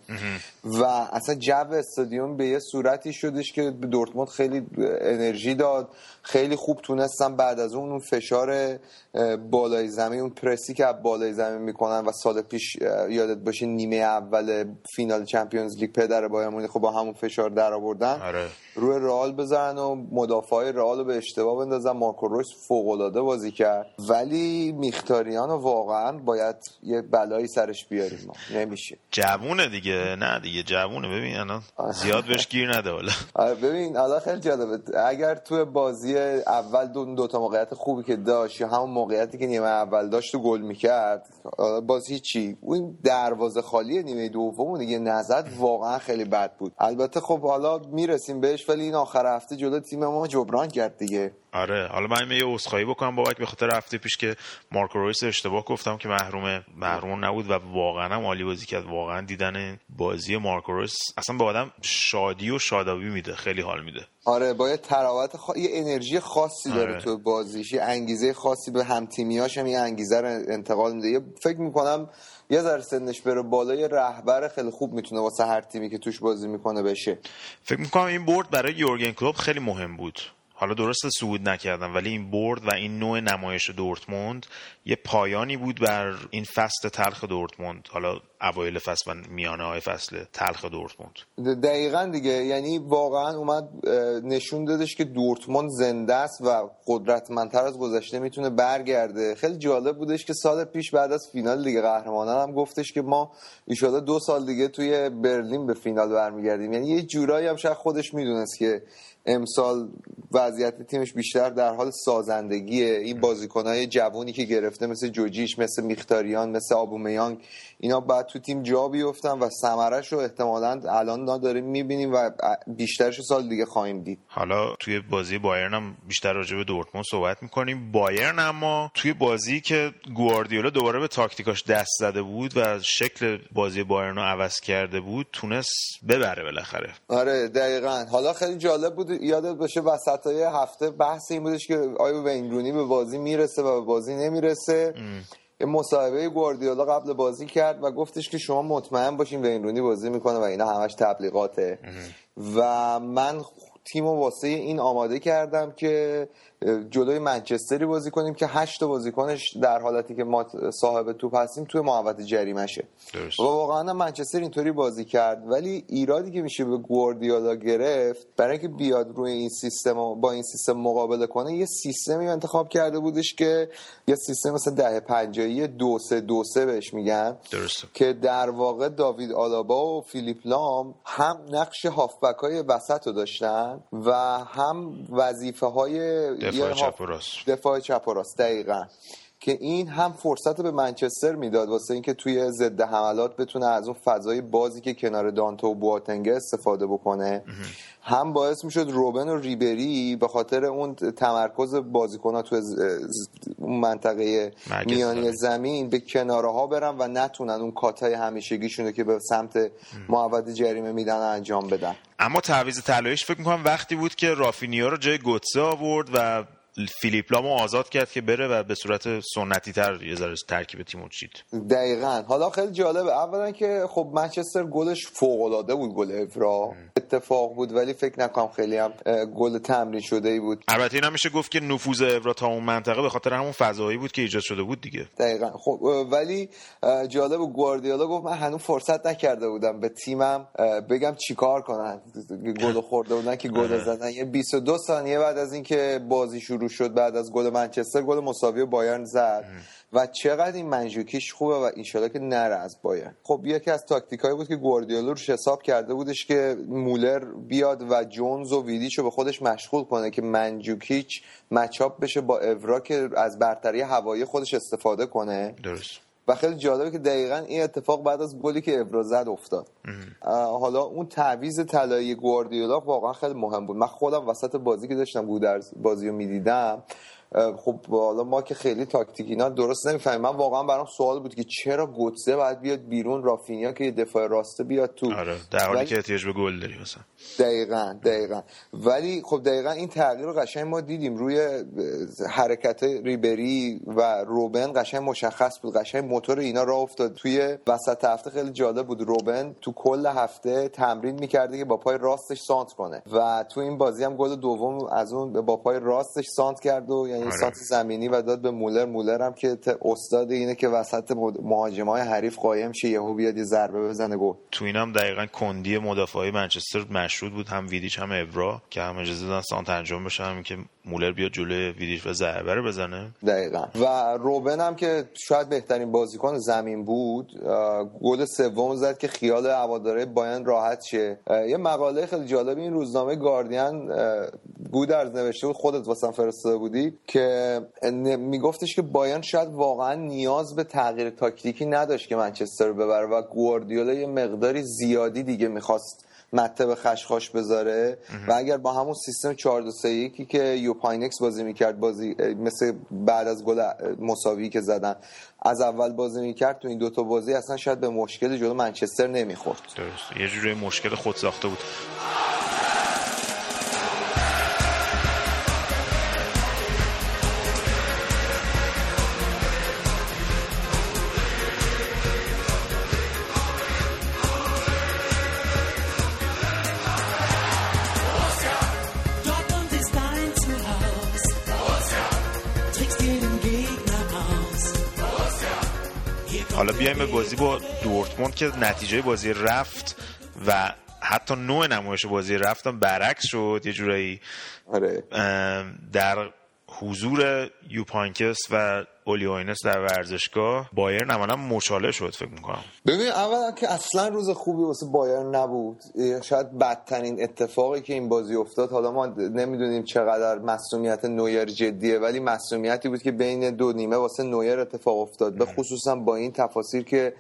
و اصلا جو استادیوم به یه صورتی شدش که دورتموند خیلی انرژی داد خیلی خوب تونستن بعد از اون اون فشار بالای زمین اون پرسی که بالای زمین می‌کنن و سال پیش یادت باشه نیمه اول فینال چمپیونز لیگ پدر بایر خب با همون فشار در آوردن آره. روی رئال بزنن و مدافعای رئال رو به اشتباه بندازن. مارکو رویس فوق العاده بازی کرد. ولی میختاریان واقعا باید یه بلایی سرش بیاریم ما. نمیشه. جوونه دیگه. نه دیگه جوونه. ببین الان زیاد بهش گیر نده حالا. آره ببین الان خیلی جالبه. اگر توی بازی اول دو, دو تا موقعیت خوبی که داشت یا همون موقعیتی که نیمه اول داشت و گل می‌کرد باز هیچی. اون دروازه خالی نیمه دوم دیگه نزد واقعا خیلی بد بود. البته خب حالا می‌رسیم بهش ولی این آخر هفته جلو تیم ما جبران کرد دیگه. آره. حالا من یه عذرخواهی بکنم بابک به خاطر هفته پیش که مارکو رویس اشتباه گفتم که محروم محروم نبود و واقعا هم عالی بازی کرد. واقعا دیدن بازی مارکو رویس اصلا به آدم شادی و شادابی میده خیلی حال میده. آره با یه تراوت خ... یه انرژی خاصی داره آره. تو بازیش یه انگیزه خاصی به هم تیمیاش هم یه انگیزه رو انتقال میده. یه فکر می‌کنم یه ذره سنش بره بالا یه رهبر خیلی خوب می‌تونه واسه هر تیمی که توش بازی می‌کنه بشه. فکر می‌کنم این برد برای یورگن کلوب خیلی مهم بود. حالا درست صعود نکردم ولی این برد و این نوع نمایش دورتموند یه پایانی بود بر این فصل تلخ دورتموند. حالا اوایل فصل و میانه های فصل تلخ دورتموند. دقیقا دیگه یعنی واقعا اومد نشون دادش که دورتموند زنده است و قدرتمندتر از گذشته می‌تونه برگرده. خیلی جالب بودش که سال پیش بعد از فینال لیگ قهرمانان هم گفتش که ما ایشالا دو سال دیگه توی برلین به فینال برمیگردیم. یعنی یه جورایی هم شاید خودش می‌دونست که امسال وضعیت تیمش بیشتر در حال سازندگیه. این بازیکنهای جوونی که گرفته مثل جوجیش مثل میختاریان مثل آبومیانگ اینا باید تو تیم جا بیفتن و ثمرش رو احتمالا الان داریم می‌بینیم و بیشترش سال دیگه خواهیم دید. حالا توی بازی بایرن هم بیشتر راجع به دورتموند صحبت می‌کنیم. بایرن اما توی بازی که گواردیولا دوباره به تاکتیکاش دست زده بود و شکل بازی بایرن رو عوض کرده بود تونست ببره بالاخره. آره دقیقا. حالا خیلی جالب بود یادت باشه وسط های هفته بحث این بودش که آیا وینرونی به بازی می‌رسه و به بازی نمی‌رسه. یه مصاحبه گواردیولا قبل بازی کرد و گفتش که شما مطمئن باشین وینرونی بازی می‌کنه و اینا همش تبلیغاته. و من تیم و واسه این آماده کردم که جلوی منچستری بازی کنیم که هشت بازیکنش در حالتی که ما صاحب توپ هستیم توی محوطه جریمشه. و واقعا منچستر اینطوری بازی کرد. ولی ایرادی که میشه به گواردیولا گرفت برای اینکه بیاد روی این سیستم با این سیستم مقابله کنه یه سیستمی انتخاب کرده بودش که یه سیستم مثل ده پنجایی دو سه دو سه بهش میگن. درسته. که در واقع داوید آلابا و فیلیپ لام هم نقش هافبک های وسط رو داشتن و هم وظیفه های دفاع چپ و راست. دفاع چپ و راست دقیقا. که این هم فرصت به منچستر می‌داد واسه اینکه توی ضد حملات بتونه از اون فضای بازی که کنار دانتو و بواتنگه استفاده بکنه هم باعث می‌شد روبن و ریبری به خاطر اون تمرکز بازیکن تو اون منطقه میانی زمین. به کناره ها برن و نتونن اون کاتای همیشگیشونه که به سمت محوط جریمه میدن انجام بدن. اما تعویض طلاییش فکر می‌کنم وقتی بود که رافینیا رو جای گوتسه آورد و فیلیپ لامو آزاد کرد که بره و به صورت سنتی تر یه ذره ترکیب تیمو چید. دقیقا. حالا خیلی جالبه. اولا که خب منچستر گلش فوق العاده بود گل افرا. اتفاق بود ولی فکر نکنم خیلی هم گل تمرین شده ای بود. البته اینا میشه گفت که نفوذ افرا تا اون منطقه به خاطر همون فضایی بود که ایجاد شده بود دیگه. دقیقا. خب ولی جالب گواردیولا گفت من هنوز فرصت نکرده بودم به تیمم بگم چیکار کنن. گل خورده بودن که گل زدن. یه 22 ثانیه بعد از اینکه بازی شروع شد بعد از گل منچستر گل مساوی بایرن زد. و چقدر این منجوکیش خوبه و انشالله که نره از بایرن. خب یکی از تاکتیکایی بود که گواردیولا روش حساب کرده بودش که مولر بیاد و جونز و ویدیچ رو به خودش مشغول کنه که منجوکیچ مچاپ بشه با اورا که از برتری هوایی خودش استفاده کنه. درست. و خیلی جالبه که دقیقا این اتفاق بعد از گلی که ابرا زد افتاد. حالا اون تعویز طلایی گواردیولا واقعا خیلی مهم بود. من خودم وسط بازی که داشتم گودرز بازی رو می‌دیدم خب حالا ما که خیلی تاکتیک اینا درست نمی‌فهمیم. من واقعا برام سوال بود که چرا گوتزه باید بیاد بیرون رافینیا که یه دفاع راسته بیاد تو؟ آره در حالی که احتیاج به گل داری مثلا. دقیقا دقیقا. ولی خب دقیقا این تغییر رو قشنگ ما دیدیم. روی حرکت ریبری و روبن قشنگ مشخص بود. قشنگ موتور اینا راه افتاد. توی وسط هفته خیلی جالب بود. روبن تو کل هفته تمرین می‌کرده که با پای راستش سانت کنه. و تو این بازی هم گل دوم از اون با پای راستش سانت کرد و یعنی سانت زمینی و داد به مولر. مولر هم که استاد اینه که وسط مهاجمای حریف قایم شه یهو بیاد یه ضربه بزنه گل تو اینم دقیقا کندی مدافعای منچستر مشروط بود هم ویدیچ هم ابرا که هم اجازه دادن سانت انجام بشه هم که مولر بیاد جلوی ویدیچ و ضربه رو بزنه؟ دقیقا. و روبن هم که شاید بهترین بازیکن زمین بود گل سوم زد که خیال هواداره بایرن راحت شه. یه مقاله خیلی جالب این روزنامه گاردین گودرز نوشته بود خودت واسم فرستاده بودی که میگفتش که بایرن شاید واقعا نیاز به تغییر تاکتیکی نداشت که منچستر رو ببره و گواردیولا یه مقداری زیادی دیگه می‌خواست مته به خشخاش بذاره و اگر با همون سیستم 4 2 3 1 که یوپاینکس بازی می‌کرد بازی مثل بعد از گل مساوی که زدن از اول بازی می‌کرد تو این دوتا بازی اصلا شاید به مشکل جلو منچستر نمی‌خورد. درست. یه جوری مشکل خود ساخته بود. بیایم به بازی با دورتموند که نتیجه بازی رفت و حتی نوع نمایش بازی رفتم برعکس شد یه جورایی آره. در حضور یوپانکس و اولیوینس در ورزشگاه بایر نمانم مچاله شد فکر می‌کنم. ببین اول که اصلا روز خوبی واسه بایر نبود. شاید بدترین اتفاقی که این بازی افتاد حالا ما نمی‌دونیم چقدر مسئولیت نویر جدیه ولی مسئولیتی بود که بین دو نیمه واسه نویر اتفاق افتاد. به خصوصا با این تفاصیل که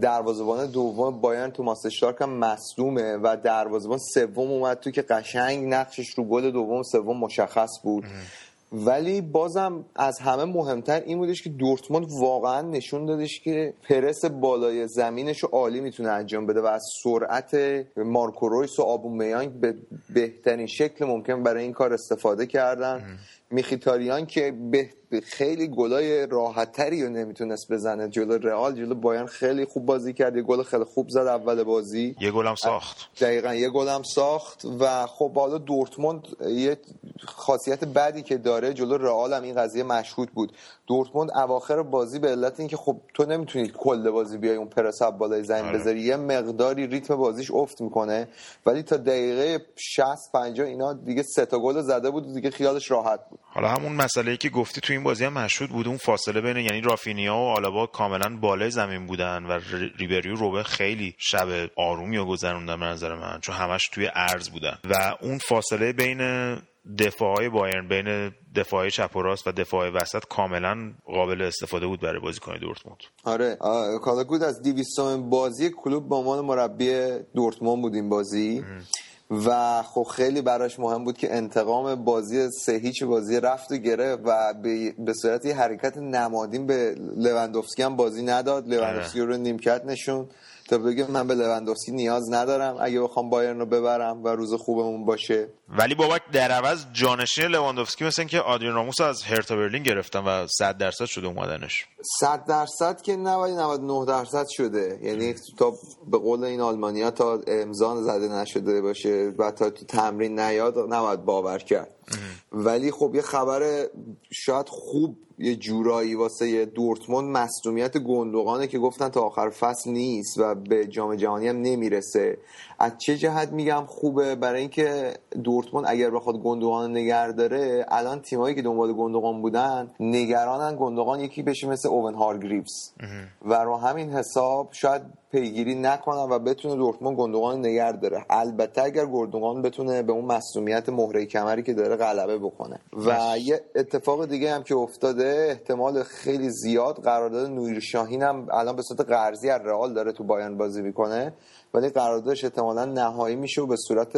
دروازه‌بان دوم بایرن توماس اشتارک هم مصدومه و دروازه‌بان سوم اومد تو که قشنگ نقشش رو گل دوم سوم مشخص بود. ولی بازم از همه مهمتر این بودش که دورتموند واقعا نشون دادش که پرس بالای زمینش رو عالی می‌تونه انجام بده و از سرعت مارکو رویس و آبومیانگ به بهترین شکل ممکن برای این کار استفاده کردن. میخیتاریان که به خیلی گلای راحتتری رو نمی‌تونست بزنه. جلو رئال جلو بایرن خیلی خوب بازی کرد. یه گل خیلی خوب زد اول بازی. یه گلم ساخت. دقیقا یه گلم ساخت و خب حالا دورتموند یه خاصیت بعدی که داره جلو رئال هم این قضیه مشهود بود. دورتموند اواخر بازی به علت اینکه خب تو نمی‌تونی کل بازی بیای اون پرس بالای زمین بذاری یه مقداری ریتم بازیش افت می‌کنه. ولی تا دقیقه 60 50 اینا دیگه سه تا گل زده بود دیگه خیالش راحت بود. حالا همون مسئله که گفتی تو این بازی هم مشهود بود. اون فاصله بین یعنی رافینیا و آلابا کاملا بالای زمین بودن و ریبری و روبه خیلی شب آرومی رو گذروندن به نظر من چون همش توی ارز بودن. و اون فاصله بین دفاعهای بایرن بین دفاع چپ و راست و دفاع وسط کاملا قابل استفاده بود برای بازیکن دورتموند. آره. کالاگود از 200 بازی کلوب به عنوان مربی دورتموند بود این بازی. و خب خیلی براش مهم بود که انتقام بازی سه هیچ بازی رفت و گرفت و به صورت یه حرکت نمادین به لوندوفسکی هم بازی نداد. لوندوفسکی رو نیمکت نشون تا بگه من به لوندوفسکی نیاز ندارم. اگه بخوام بایرن رو ببرم و روز خوبمون باشه ولی بابک در عوض جانشین لواندوفسکی مثل که آدریان راموس از هرتا برلین گرفتن و 100 درصد شده اومدنش. 100 درصد که نه ولی 99 درصد شده. یعنی تا به قول این آلمانیا تا امضا زده نشده باشه و تا تو تمرین نیاد نباید باور کرد. ولی خب یه خبر شاید خوب یه جورایی واسه یه دورتموند مصدومیت گندوقانه که گفتن تا آخر فصل نیست و به جام جهانی هم نمی‌رسه. از چه جهت میگم خوبه؟ برای اینکه دورتموند اگر بخواد گندوقان نگر داره الان تیمایی که دنبال گندوقان بودن نگرانن گندوقان یکی بشه مثل اوون هارگریوز. و رو همین حساب شاید پیگیری نکنن و بتونه دورتموند گندوقان نگر داره. البته اگر گندوقان بتونه به اون مسئولیت مهره کمری که داره غلبه بکنه. و یه اتفاق دیگه هم که افتاده احتمال خیلی زیاد قرارداد نویر شاهین هم الان به صورت قرضی از رئال داره تو بایرن بازی می‌کنه. ولی قراردادش احتمالا نهایی میشه و به صورت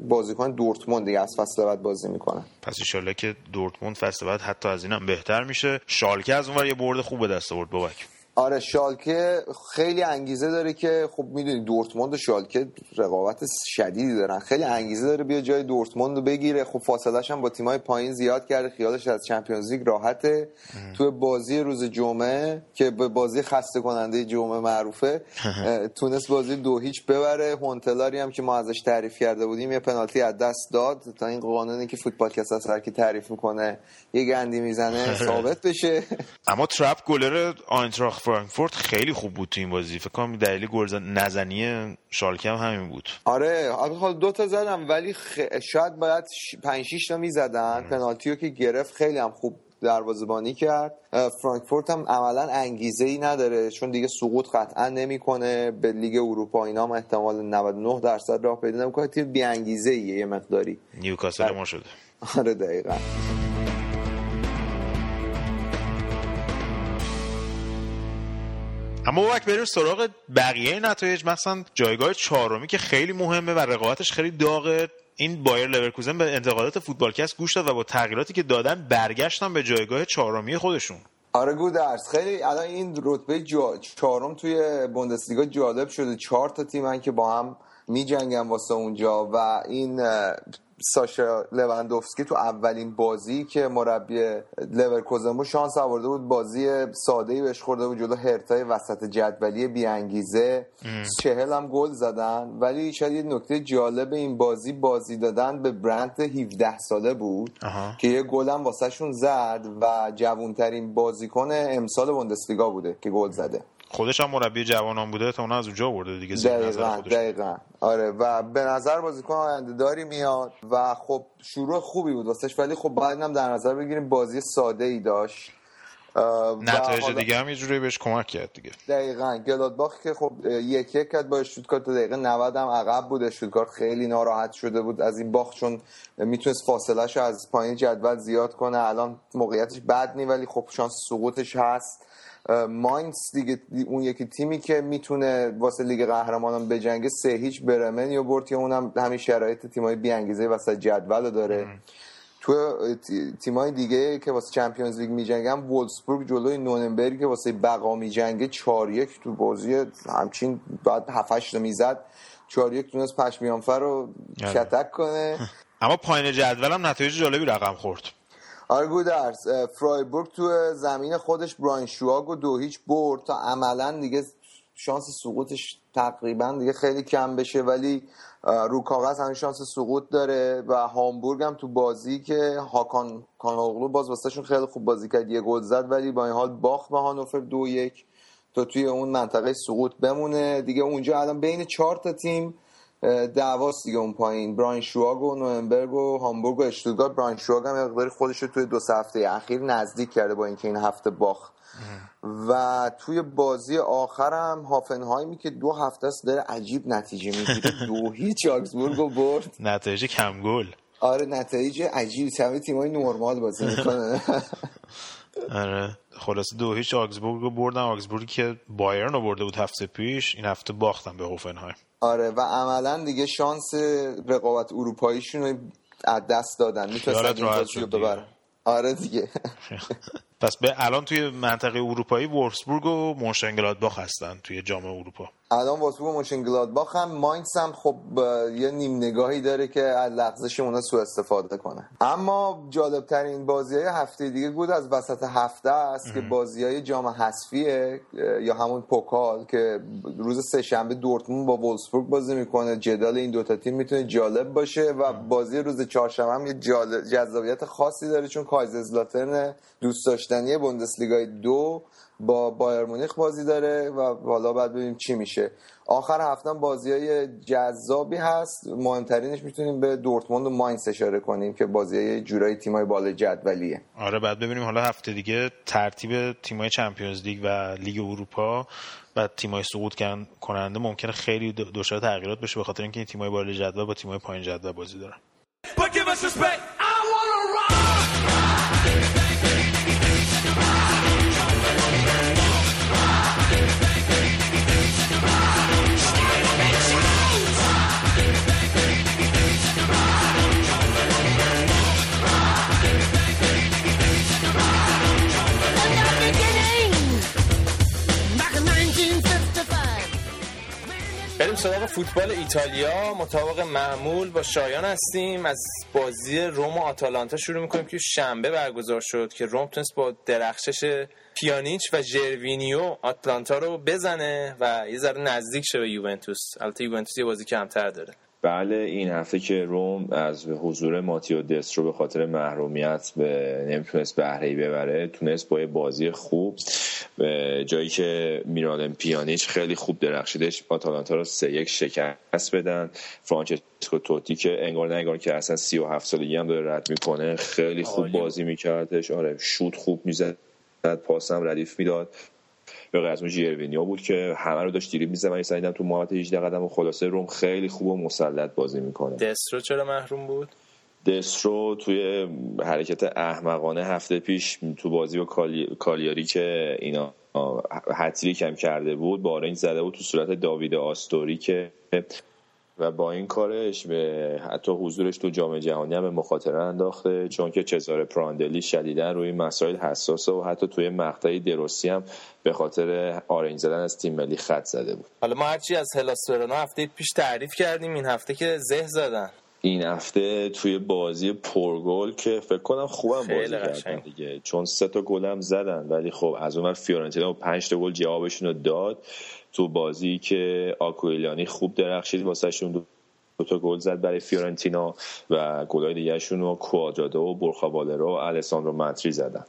بازیکن دورتموند دیگه از فصل بعد بازی می‌کنه. پس ان که دورتموند فصل بعد حتی از اینم بهتر میشه. شالکه از اونور یه برد خوب به دست آورد بابک. آره شالکه خیلی انگیزه داره که خب می‌دونی دورتموند و شالکه رقابت شدیدی دارن. خیلی انگیزه داره بیا جای دورتموند رو بگیره. خب فاصلش هم با تیمای پایین زیاد کرده. خیالش از چمپیونز لیگ راحته. تو بازی روز جمعه که به بازی خسته کننده جمعه معروفه تونست بازی دو هیچ ببره. هونتلاری هم که ما ازش تعریف کرده بودیم یه پنالتی از دست داد. تا این قانونی که فوتبال کس هر کی تعریف می‌کنه یه گندی می‌زنه ثابت بشه. اما ترپ گلر آینتراخت فرانکفورت خیلی خوب بود تو این بازی. فکر کنم دلیل گل نزنی شالکه هم همین بود. آره حالا دو تا زدم ولی خ... شاید باید 5 6 تا می‌زدن. پنالتی که گرفت خیلی هم خوب دروازه‌بانی کرد. فرانکفورت هم عملا انگیزه ای نداره چون دیگه سقوط قطعا نمی‌کنه. به لیگ اروپا اینا هم احتمال 99 درصد راه پیدا نمی‌کنه. تیم بی انگیزه ایه یه مقداری. نیوکاسل ما شده. آره دقیقاً. اما وقت بریم سراغ بقیه نتایج مثلا جایگاه چهارمی که خیلی مهمه و رقابتش خیلی داغه. این بایر لورکوزن به انتقالات فوتبالکست گوش داد و با تغییراتی که دادن برگشتن به جایگاه چهارمی خودشون. آره گودرس خیلی الان این رتبه جا... چهارم توی بوندسلیگا جالب شده. چهار تا تیمن که با هم می جنگن واسه اونجا و این ساشا لوندوفسکی تو اولین بازی که مربی لورکوزن بود شانس آورده بود. بازی ساده ای بهش خورده بود جلو هرتای وسط جدولی بی انگیزه چهل هم گل زدن. ولی شاید یه نکته جالب این بازی بازی دادن به برند 17 ساله بود که یه گل هم واسهشون زد و جوانترین بازیکن امسال بوندسلیگا بوده که گل زده. خودش هم مربی جوانان بوده تا اون از اونجا برده دیگه دقیقا دقیقا. آره. و به نظر بازیکن آینده داری میاد و خب شروع خوبی بود واسش ولی خب باید هم در نظر بگیریم بازی ساده ای داشت نتایج دیگه هم یه جوری بهش کمک کرد دیگه. دقیقا. گلادباخ که خب یک یک کرد با شوتکارت دقیقه 90 هم عقب بود شوتکارت خیلی ناراحت شده بود از این باخت چون می‌تونست فاصلهش از پایین جدول زیاد کنه. الان موقعیتش بد نی ولی خب شانس سقوطش هست. ماینز دیگه اون یکی تیمی که می‌تونه واسه لیگ قهرمانان بجنگه سه هیچ برمن یا برد که اونم همین شرایط تیمای بی انگیزه واسه جدول داره. تو تیمای دیگه که واسه چمپیونز لیگ میجنگن وولسبورگ جلوی نوننبرگ که واسه بقا میجنگه 4 1 تو بازی همچین بعد 7 8 می‌زد 4 1 تونست پشمیانفر رو شتک کنه. اما پایین جدول هم نتایج جالبی رقم خورد. آره گودرز فرایبورگ تو زمین خودش براین شواگ دو هیچ برد تا عملا دیگه شانس سقوطش تقریبا دیگه خیلی کم بشه. ولی رو کاغذ همین شانس سقوط داره و هامبورگ هم تو بازی که هاکان کاناغلو باز واسهشون خیلی خوب بازی کرد. یه گل زد ولی با این حال باخت به هانوفر دو یک تا توی اون منطقه سقوط بمونه. دیگه اونجا الان بین چهار تا تیم دعواست دیگه اون پایین. براین شواگ و نوئنبرگ و هامبورگ و اشتوتگارت براین شواگ هم مقداری خودش رو توی دو هفته اخیر نزدیک کرده با اینکه این هفته باخت. و توی بازی آخرم هافنهایمی که دو هفته است داره عجیب نتیجه می‌گیره. دو هیچ آکسبورگ رو برد. نتیجه کم گل. آره نتایج عجیبی همه تیمای نرمال بازی می‌کنه. آره. خلاصه دو هیچ آگزبورگ رو بردن آگزبورگی که بایرن رو برده بود هفته پیش این هفته باختن به هوفنهایم. آره و عملا دیگه شانس رقابت اروپاییشون رو از دست دادن. می‌تونستن این ببرن. آره دیگه. پس به الان توی منطقه اروپایی وورسبورگ و مونشنگلادباخ هستن توی جام اروپا. الان واسبورگ و مونشنگلادباخ هم ماینز هم خب یه نیم نگاهی داره که از لغزش اونا سوء استفاده کنه. اما جالب ترین بازی های هفته دیگه بود از وسط هفته است که بازی های جام حذفیه یا همون پوکال که روز سه شنبه دورتموند با وولسبورگ بازی می‌کنه جدال این دوتا تیم می‌تونه جالب باشه و بازی روز چهارشنبه هم یه جذابیت خاصی داره چون کایزرزلاترن دوست داشتنی بوندسلیگای دو با بایر مونیخ بازی داره و حالا بعد ببینیم چی میشه. آخر هفته بازی های جذابی هست. مهمترینش می‌تونیم به دورتموند و ماینس اشاره کنیم که بازی های جورای تیمای بالا جدولیه. آره بعد ببینیم حالا هفته دیگه ترتیب تیمای Champions League و لیگ اروپا و تیمای سقوط کننده ممکنه خیلی دچار تغییرات بشه به خاطر اینکه این تیمای بالا جدول با تیمای پایین جدول بازی دارن. بریم سراغ فوتبال ایتالیا. مطابق معمول با شایان هستیم. از بازی روم و آتالانتا شروع می‌کنیم که شنبه برگزار شد که روم تونست با درخشش پیانیچ و جروینیو آتلانتا رو بزنه و یه ذره نزدیک شه به یوونتوس. البته یوونتوس یه بازی کمتر داره. بله این هفته که روم از حضور ماتیو دسترو به خاطر محرومیت به نمی‌تونست بهره ببره تونست با یه بازی خوب به جایی که میرالم پیانیچ خیلی خوب درخشیدش آتالانتا رو سه یک شکست بدن. فرانچسکو توتی که انگار نگار که اصلا سی و هفت سالگی هم داره رد می‌کنه خیلی خوب بازی میکردش. آره شوت خوب می‌زد پاسم ردیف می‌داد. به از اون بود که همه رو داشت دیریب می‌زد. من سعیدم تو مهارت 18 قدم و خلاصه روم خیلی خوب و مسلط بازی می‌کنه. دسترو چرا محروم بود؟ دسترو توی حرکت احمقانه هفته پیش تو بازی با کالیاری که اینا حتری کم کرده بود با این زده بود تو صورت داوید آستوری که و با این کارش به حتی حضورش تو جام جهانی هم به مخاطره انداخته چون که چزار پراندلی شدیدن روی مسائل حساسه و حتی توی مقطعی دروسی هم به خاطر آرنج زدن از تیم ملی خط زده بود. حالا ما هرچی از هلاس هفته پیش تعریف کردیم این هفته که زه زدن. این هفته توی بازی پرگل که فکر کنم خوبم بازی کردن دیگه. چون سه تا گل هم زدن ولی خب از اون فیورنتینا و پنج تا گل جوابشون رو داد. تو بازی که آکویلانی خوب درخشید واسهشون دو تا گل زد برای فیورنتینا و گلای دیگهشون رو کوادرادو و بورخا والرو و الساندرو ماتری زدن.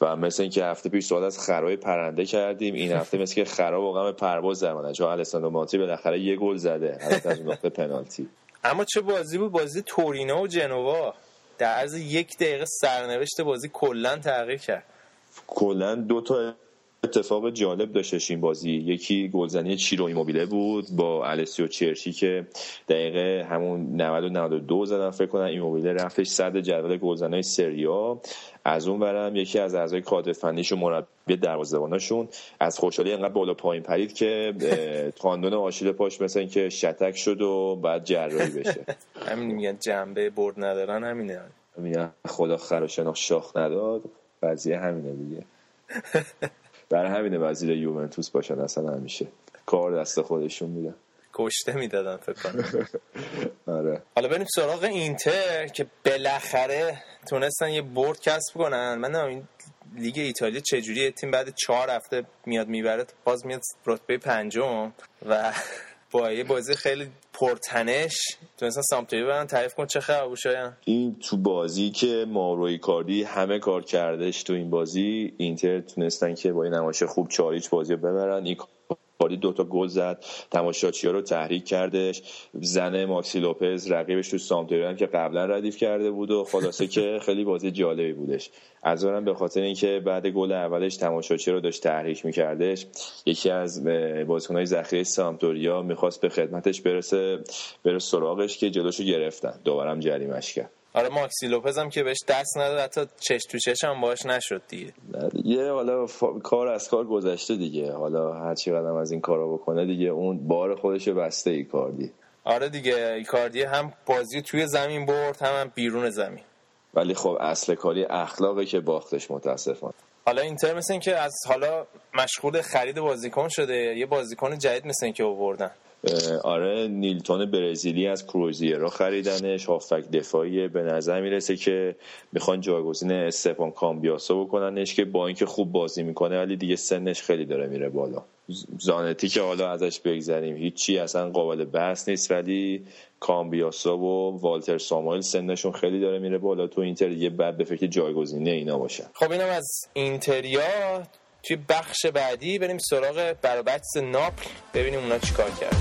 و مثل اینکه هفته پیش صحبت از خرای پرنده کردیم این هفته مثل که خرا واقعا به پرواز در چون الساندرو ماتری بالاخره یه گل زده اونم از پنالتی. اما چه بازی بود؟ بازی تورینو و جنوا. در عرض یک دقیقه سرنوشت بازی کلا تغییر کرد. کلا دو تا اتفاق جالب داشتش این بازی. یکی گلزنی چیرو ایموبیله بود با السیو چرچی که دقیقه همون 90 و 92 زدن فکر کنم. ایموبیله رفتش صد جدول گلزنای سریا از اون برم یکی از اعضای کادر فنیش و مربی دروازه‌باناشون از خوشحالی انقدر بالا پایین پرید که تاندون آشیل پاش مثل که شتک شد و بعد جراحی بشه. همین میگن جنبه برد ندارن همینه. میگن خدا خر شاخ نداد. قضیه همینه دیگه. برای همینه وزیر یوونتوس باشن اصلا همیشه. کار دست خودشون میدن. کشته می‌دادن فکر کنم. آره. حالا بریم سراغ اینتر که بالاخره تونستن یه برد کسب کنن. من این لیگ ایتالیا چجوری تیم بعد چهار هفته میاد می‌بره باز میاد رتبه پنجم و با یه بازی خیلی پرتنش. تونستن سامتوری برن تعریف کن چه خبر شاید این تو بازی که ماروی کاردی همه کار کردش تو این بازی اینتر تونستن که با این نمایش خوب چاریچ بازی ببرن. این کاردی دوتا گل زد. تماشاچی رو تحریک کردش. زن ماکسی لوپز رقیبش تو سامتوری که قبلا ردیف کرده بود و خلاصه که خیلی بازی جالبی بودش. از اونم به خاطر اینکه بعد گل اولش تماشاچی رو داشت تحریک میکردش. یکی از بازیکنهای ذخیره سامتوریا می‌خواست به خدمتش برسه بره سراغش که جلوشو گرفتن. دوبارم جریمش کرد. آره ماکسی لوپز هم که بهش دست نداد حتی چش تو چش هم باش نشد دیگه. دیگه حالا کار از کار گذشته دیگه. حالا هر چی قدم از این کارا بکنه دیگه اون بار خودش بسته ای کاردی آره دیگه ایکاردی هم بازی توی زمین برد هم, هم بیرون زمین. ولی خب اصل کاری اخلاقی که باختش متاسفانه. حالا اینتر مثل این که از حالا مشغول خرید بازیکن شده یه بازیکن جدید مثل این که آوردن. آره نیلتون برزیلی از رو خریدنش هافک دفاعی به نظر می‌رسه که می‌خوان جایگزین استفان کامبیاسو بکننش که با اینکه خوب بازی می‌کنه ولی دیگه سنش خیلی داره میره بالا. زانتی که حالا ازش بگذریم هیچی اصلا قابل بحث نیست ولی کامبیاسو و والتر ساموئل سنشون خیلی داره میره بالا. تو اینتر دیگه بعد به فکر جایگزینی اینا باشن خب اینم از اینتریا. توی بخش بعدی بریم سراغ برابطس ناپل ببینیم اونا چیکار کرد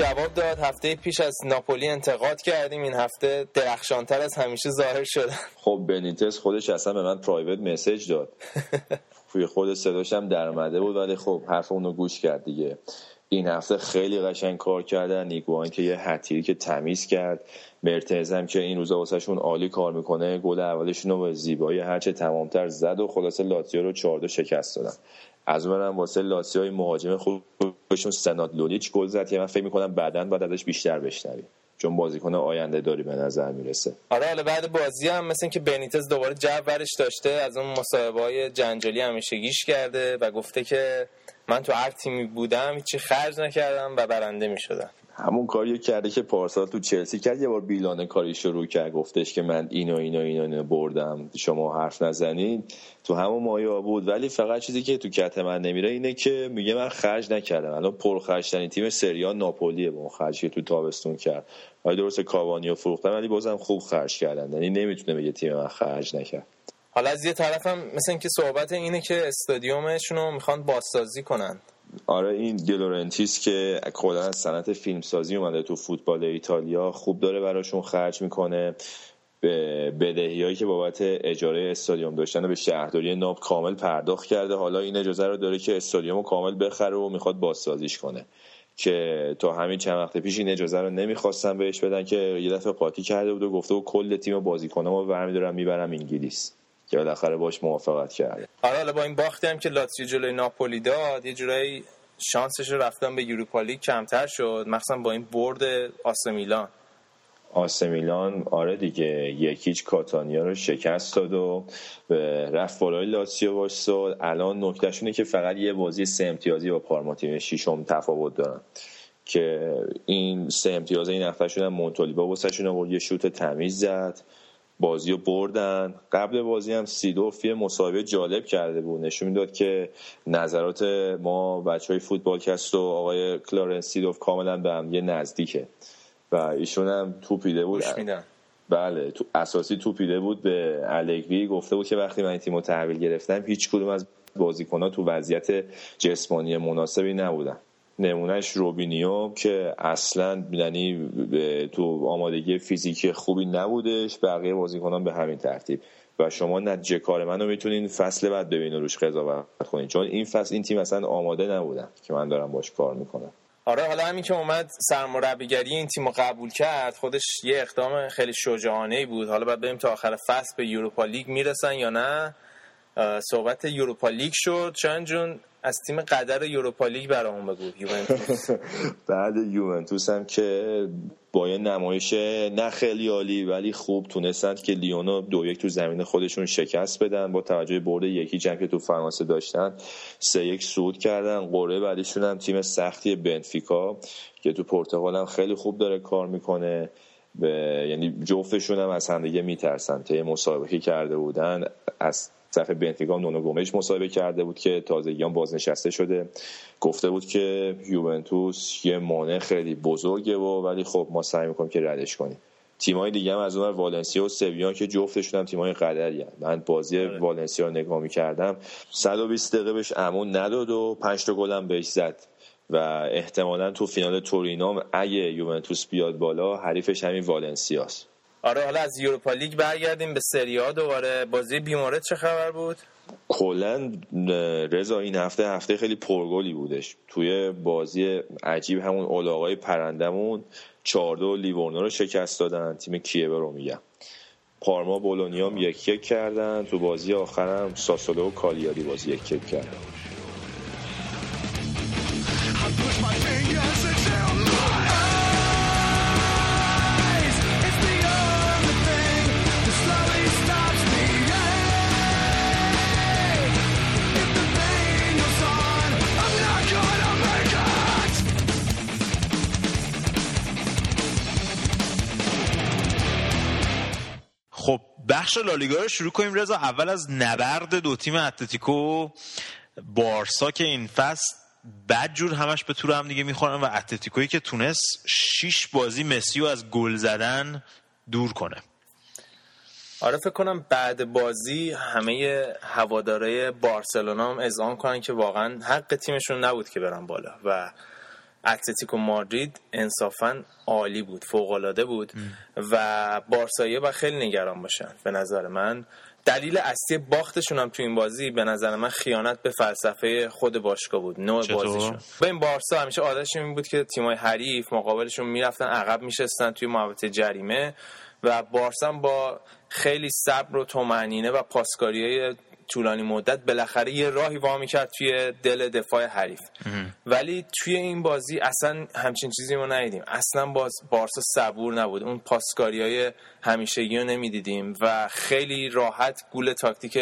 جواب داد. هفته پیش از ناپولی انتقاد کردیم. این هفته درخشانتر از همیشه ظاهر شده. خب بنیتس خودش اصلا به من پرایوت مسیج داد. توی خود صداش هم درمده بود ولی خب حرف اونو گوش کرد دیگه. این هفته خیلی قشنگ کار کردن. نیگوان که یه حتیری که تمیز کرد. مرتز هم که این روزا واسهشون عالی کار می‌کنه گل اولشون رو به زیبایی هرچه تمامتر زد و خلاصه لاتیو رو 4 شکست دادن. از اونم واسه لاتسیو مهاجم خوبشون سنات لولیچ گل زد که من فکر می‌کنم بعدا باید ازش بیشتر بشنویم. چون بازیکن آینده داری به نظر می‌رسه. آره حالا بعد بازی هم مثل که بنیتز دوباره جو برش داشته از اون مصاحبه های جنجالی همیشگیش کرده و گفته که من تو هر تیمی بودم هیچی خرج نکردم و برنده می‌شدم. همون کاریو کرده که پارسال تو چلسی کرد یه بار بیلانه کاری شروع کرد. گفتش که من اینو اینو اینو, اینو بردم. شما حرف نزنید تو همون مایا بود. ولی فقط چیزی که تو کت من نمیره اینه که میگه من خرج نکردم. الان پرخرجترین تیم سریا ناپولیه با اون خرجی تو تابستون کرد. ولی درست کاوانیو فروختن؟ ولی بازم خوب خرج کردن. یعنی نمی‌تونه بگه تیم من خرج نکرد. حالا از یه طرفم مثل اینکه صحبت اینه که استادیومشون رو می‌خوان بازسازی کنن. آره این دلورنتیس که کلا از صنعت فیلمسازی اومده تو فوتبال ایتالیا خوب داره براشون خرج می‌کنه. به بدهی که بابت اجاره استادیوم داشتن به شهرداری ناب کامل پرداخت کرده. حالا این اجازه رو داره که استادیوم رو کامل بخره و می‌خواد بازسازیش کنه. که تا همین چند وقت پیش این اجازه رو نمی‌خواستن بهش بدن که یه دفعه قاطی کرده بود و گفته و کل تیم بازیکنام رو برمیدارم می‌برم انگلیس. که بالاخره باش موافقت کرده آره حالا با این باختی هم که لاتزیو جلوی ناپولی داد یه جورایی شانسش رو رفتن به یوروپا لیگ کمتر شد مخصوصا با این برد آسمیلان آسمیلان آره دیگه یکیچ کاتانیا رو شکست داد و رفت بالای لاتسیو واسد الان نکتهشونه که فقط یه بازی سه امتیازی با پارما تیم ششم تفاوت دارن. که این سه امتیاز این هفته شدن مونتولیبا واسه آورد یه شوت تمیز زد. بازی رو بردن. قبل بازی هم سیدوف یه مصاحبه جالب کرده بود. نشون می‌داد که نظرات ما بچه های فوتبالکست و آقای کلارنس سیدوف کاملا به هم یه نزدیکه. و ایشون هم توپیده بود. بله تو اساسی توپیده بود به الگری. گفته بود که وقتی من این تیم رو تحویل گرفتم هیچ کدوم از بازیکنها تو وضعیت جسمانی مناسبی نبودن. نمونهش روبینیو که اصلا یعنی تو آمادگی فیزیکی خوبی نبودش بقیه بازیکنان به همین ترتیب. و شما نتیجه کار منو می‌تونین فصل بعد ببینید روش قضاوت کنین. چون این فصل این تیم اصلا آماده نبودن که من دارم باش کار می‌کنم. آره حالا همین که اومد سرمربیگری این تیم رو قبول کرد خودش یه اقدام خیلی شجاعانه ای بود. حالا بعد بریم تا آخر فصل به یوروپا لیگ می‌رسن یا نه؟ صحبت یوروپا لیگ شد. چند جون از تیم قدر یوروپا لیگ برامون بگو. یوونتوس. بعد یوونتوس هم که با یه نمایش نه خیلی عالی ولی خوب تونستند که لیونو دو یک تو زمین خودشون شکست بدن با توجه برد یکی جنگ که تو فرانسه داشتن. سه یک سود کردن. قره بعدیشون هم تیم سختی بنفیکا که تو پرتغال هم خیلی خوب داره کار می‌کنه. به یعنی جفتشون هم از همدیگه میترسن. تا مسابقه کرده بودن از طرف بنفیکا نونو گومش مصاحبه کرده بود که تازگیان بازنشسته شده. گفته بود که یوونتوس یه مانع خیلی بزرگه و ولی خب ما سعی می‌کنیم که ردش کنیم. تیمای دیگه هم از اون والنسیا و سویان که جفتشون هم تیمای قدری هم. من بازی آره. والنسیا رو نگاه می‌کردم. 120 دقیقه بهش امون نداد و 5 تا گل هم بهش زد. و احتمالا تو فینال تورینام اگه یوونتوس بیاد بالا حریفش همین والنسیاست. آره حالا از یوروپا لیگ برگردیم به سری ها دوباره. بازی بیمارت چه خبر بود؟ کلا رضا این هفته هفته خیلی پرگلی بودش. توی بازی عجیب همون اولاغای پرندمون چاردو لیورنو رو شکست دادن. تیم کیوه رو میگم. پارما بولونیام یک یک کردن. تو بازی آخرم ساسولو و کالیاری بازی یک یک کردن. بخش لالیگا رو شروع کنیم. رضا اول از نبرد دو تیم اتلتیکو بارسا که این فصل بد جور همش به طور هم دیگه می‌خورن و اتلتیکویی که تونست شیش بازی مسی از گل زدن دور کنه. آره فکر کنم بعد بازی همه هواداره بارسلونا هم اذعان کنن که واقعا حق تیمشون نبود که برن بالا و اتلتیکو مادرید انصافا عالی بود فوق بود و بارسایه و خیلی نگران باشن به نظر من. دلیل اصلی باختشون هم تو این بازی به نظر من خیانت به فلسفه خود باشگاه بود نوع بازیشون. به این بارسا همیشه عادتش این بود که تیمای حریف مقابلشون می‌رفتن عقب میشستن توی محوطه جریمه و بارسا با خیلی صبر و تومنینه و پاسکاری طولانی مدت بالاخره یه راهی وا کرد توی دل دفاع حریف. ولی توی این بازی اصلا همچین چیزی ما ندیدیم. اصلا باز بارسا صبور نبود. اون پاسکاری های همیشگی رو نمی‌دیدیم و خیلی راحت گول تاکتیک